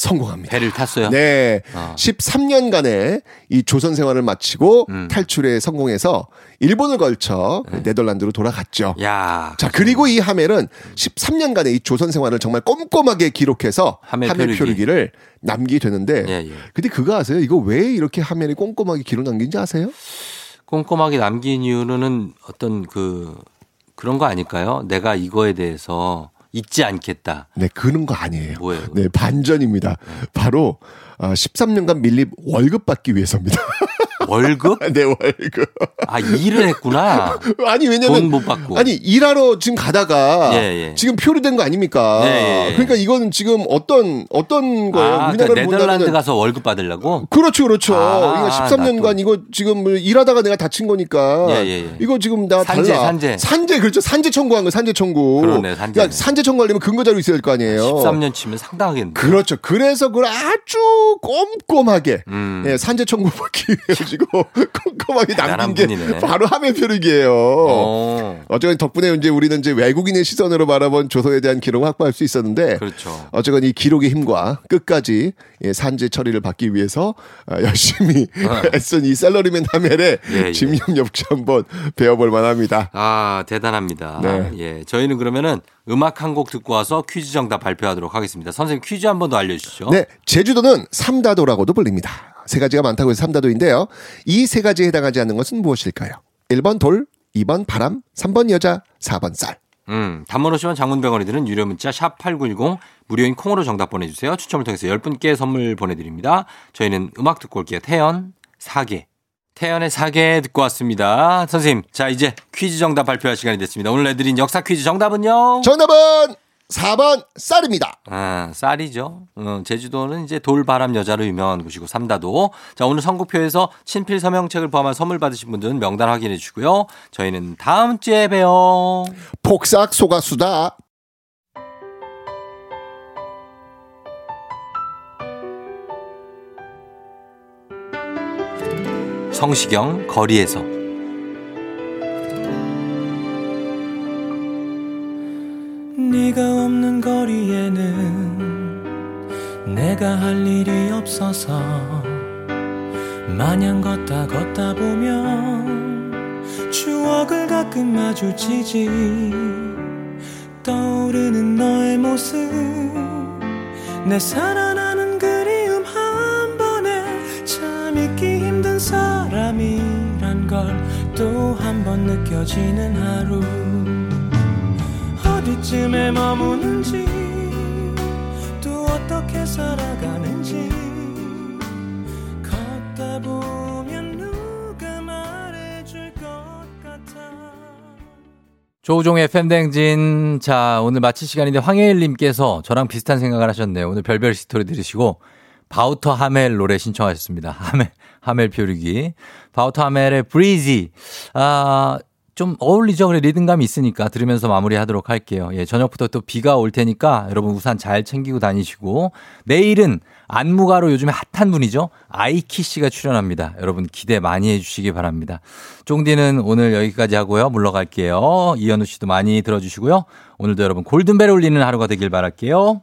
성공합니다. 배를 탔어요. 네. 어. 13년간의 이 조선 생활을 마치고 음. 탈출에 성공해서 일본을 걸쳐 네덜란드로 돌아갔죠. 야. 자, 그리고 이 하멜은 13년간의 이 조선 생활을 정말 꼼꼼하게 기록해서 하멜 하멜, 표류기. 표류기를 남기게 되는데 예, 예. 근데 그거 아세요? 이거 왜 이렇게 하멜이 꼼꼼하게 기록 남긴지 아세요? 꼼꼼하게 남긴 이유는 어떤 그 그런 거 아닐까요? 내가 이거에 대해서 잊지 않겠다. 네, 그런 거 아니에요. 뭐예요? 네, 반전입니다. 바로 아, 13년간 밀립 월급 받기 위해서입니다. 월급? 네, 월급. 아 일을 했구나. 아니 왜냐면 돈 못 받고. 아니 일하러 지금 가다가 예, 예. 지금 표류된 거 아닙니까? 예, 예, 예. 그러니까 이거는 지금 어떤 어떤 거예요? 아, 그러니까 우리나라를 네덜란드 본다면은- 가서 월급 받으려고? 그렇죠, 그렇죠. 아, 이거 나 13년간 이거 지금 뭐 일하다가 내가 다친 거니까. 예, 예, 예. 이거 지금 나 산재, 달라. 산재. 산재 그렇죠. 산재 청구한 거 산재 청구. 그러네, 산재. 그러니까 산재 청구하려면 근거 자료 있어야 될 거 아니에요. 13년 치면 상당하겠네. 그렇죠. 그래서 그걸 아주 꼼꼼하게 음. 예, 산재 청구 받기 위해 가지고 꼼꼼하게 남긴 게 분이네. 바로 하멜 표류기예요. 어. 어쨌건 덕분에 이제 우리는 이제 외국인의 시선으로 바라본 조선에 대한 기록을 확보할 수 있었는데 그렇죠. 어쨌건 이 기록의 힘과 끝까지 예, 산재 처리를 받기 위해서 아, 열심히 애쓴 이 셀러리맨 하멜의 어. 예, 예. 집념 역시 한번 배워볼 만합니다. 아, 대단합니다. 네. 예. 저희는 그러면은 음악 한 곡 듣고 와서 퀴즈 정답 발표하도록 하겠습니다. 선생님 퀴즈 한 번 더 알려주시죠. 네, 제주도는 삼다도라고도 불립니다. 세 가지가 많다고 해서 삼다도인데요. 이 세 가지에 해당하지 않는 것은 무엇일까요? 1번 돌, 2번 바람, 3번 여자, 4번 쌀. 음, 단문 50원 장문병원이 드는 유료 문자 샵 8910 무료인 콩으로 정답 보내주세요. 추첨을 통해서 10분께 선물 보내드립니다. 저희는 음악 듣고 올게요. 태연 사계. 태연의 사계 듣고 왔습니다. 선생님, 자 이제 퀴즈 정답 발표할 시간이 됐습니다. 오늘 내드린 역사 퀴즈 정답은요? 정답은 4번 쌀입니다. 아, 쌀이죠. 어, 제주도는 이제 돌바람 여자로 유명한 곳이고 삼다도. 자, 오늘 선곡표에서 친필 서명책을 포함한 선물 받으신 분들은 명단 확인해 주고요. 저희는 다음 주에 봬요. 폭삭 소가수다. 성시경 거리에서 네가 없는 거리에는 내가 할 일이 없어서 마냥 걷다 걷다 보면 추억을 가끔 마주치지. 떠오르는 너의 모습 내 살아나는 그리움 한 번에 참 잊기 힘든 사람이란 걸 또 한 번 느껴지는 하루 어디쯤에 머무는지 또 어떻게 살아가는지 걷다 보면 누가 말해줄 것 같아 조우종의 FM댕진. 자, 오늘 마칠 시간인데 황혜일님께서 저랑 비슷한 생각을 하셨네요. 오늘 별별 스토리 들으시고 바우터 하멜 노래 신청하셨습니다. 하멜, 하멜 표류기. 바우터 하멜의 Breezy. 아, 좀 어울리죠? 그래, 리듬감이 있으니까 들으면서 마무리 하도록 할게요. 예, 저녁부터 또 비가 올 테니까 여러분 우산 잘 챙기고 다니시고 내일은 안무가로 요즘에 핫한 분이죠. 아이키 씨가 출연합니다. 여러분 기대 많이 해주시기 바랍니다. 쫑디는 오늘 여기까지 하고요. 물러갈게요. 이현우 씨도 많이 들어주시고요. 오늘도 여러분 골든벨 울리는 하루가 되길 바랄게요.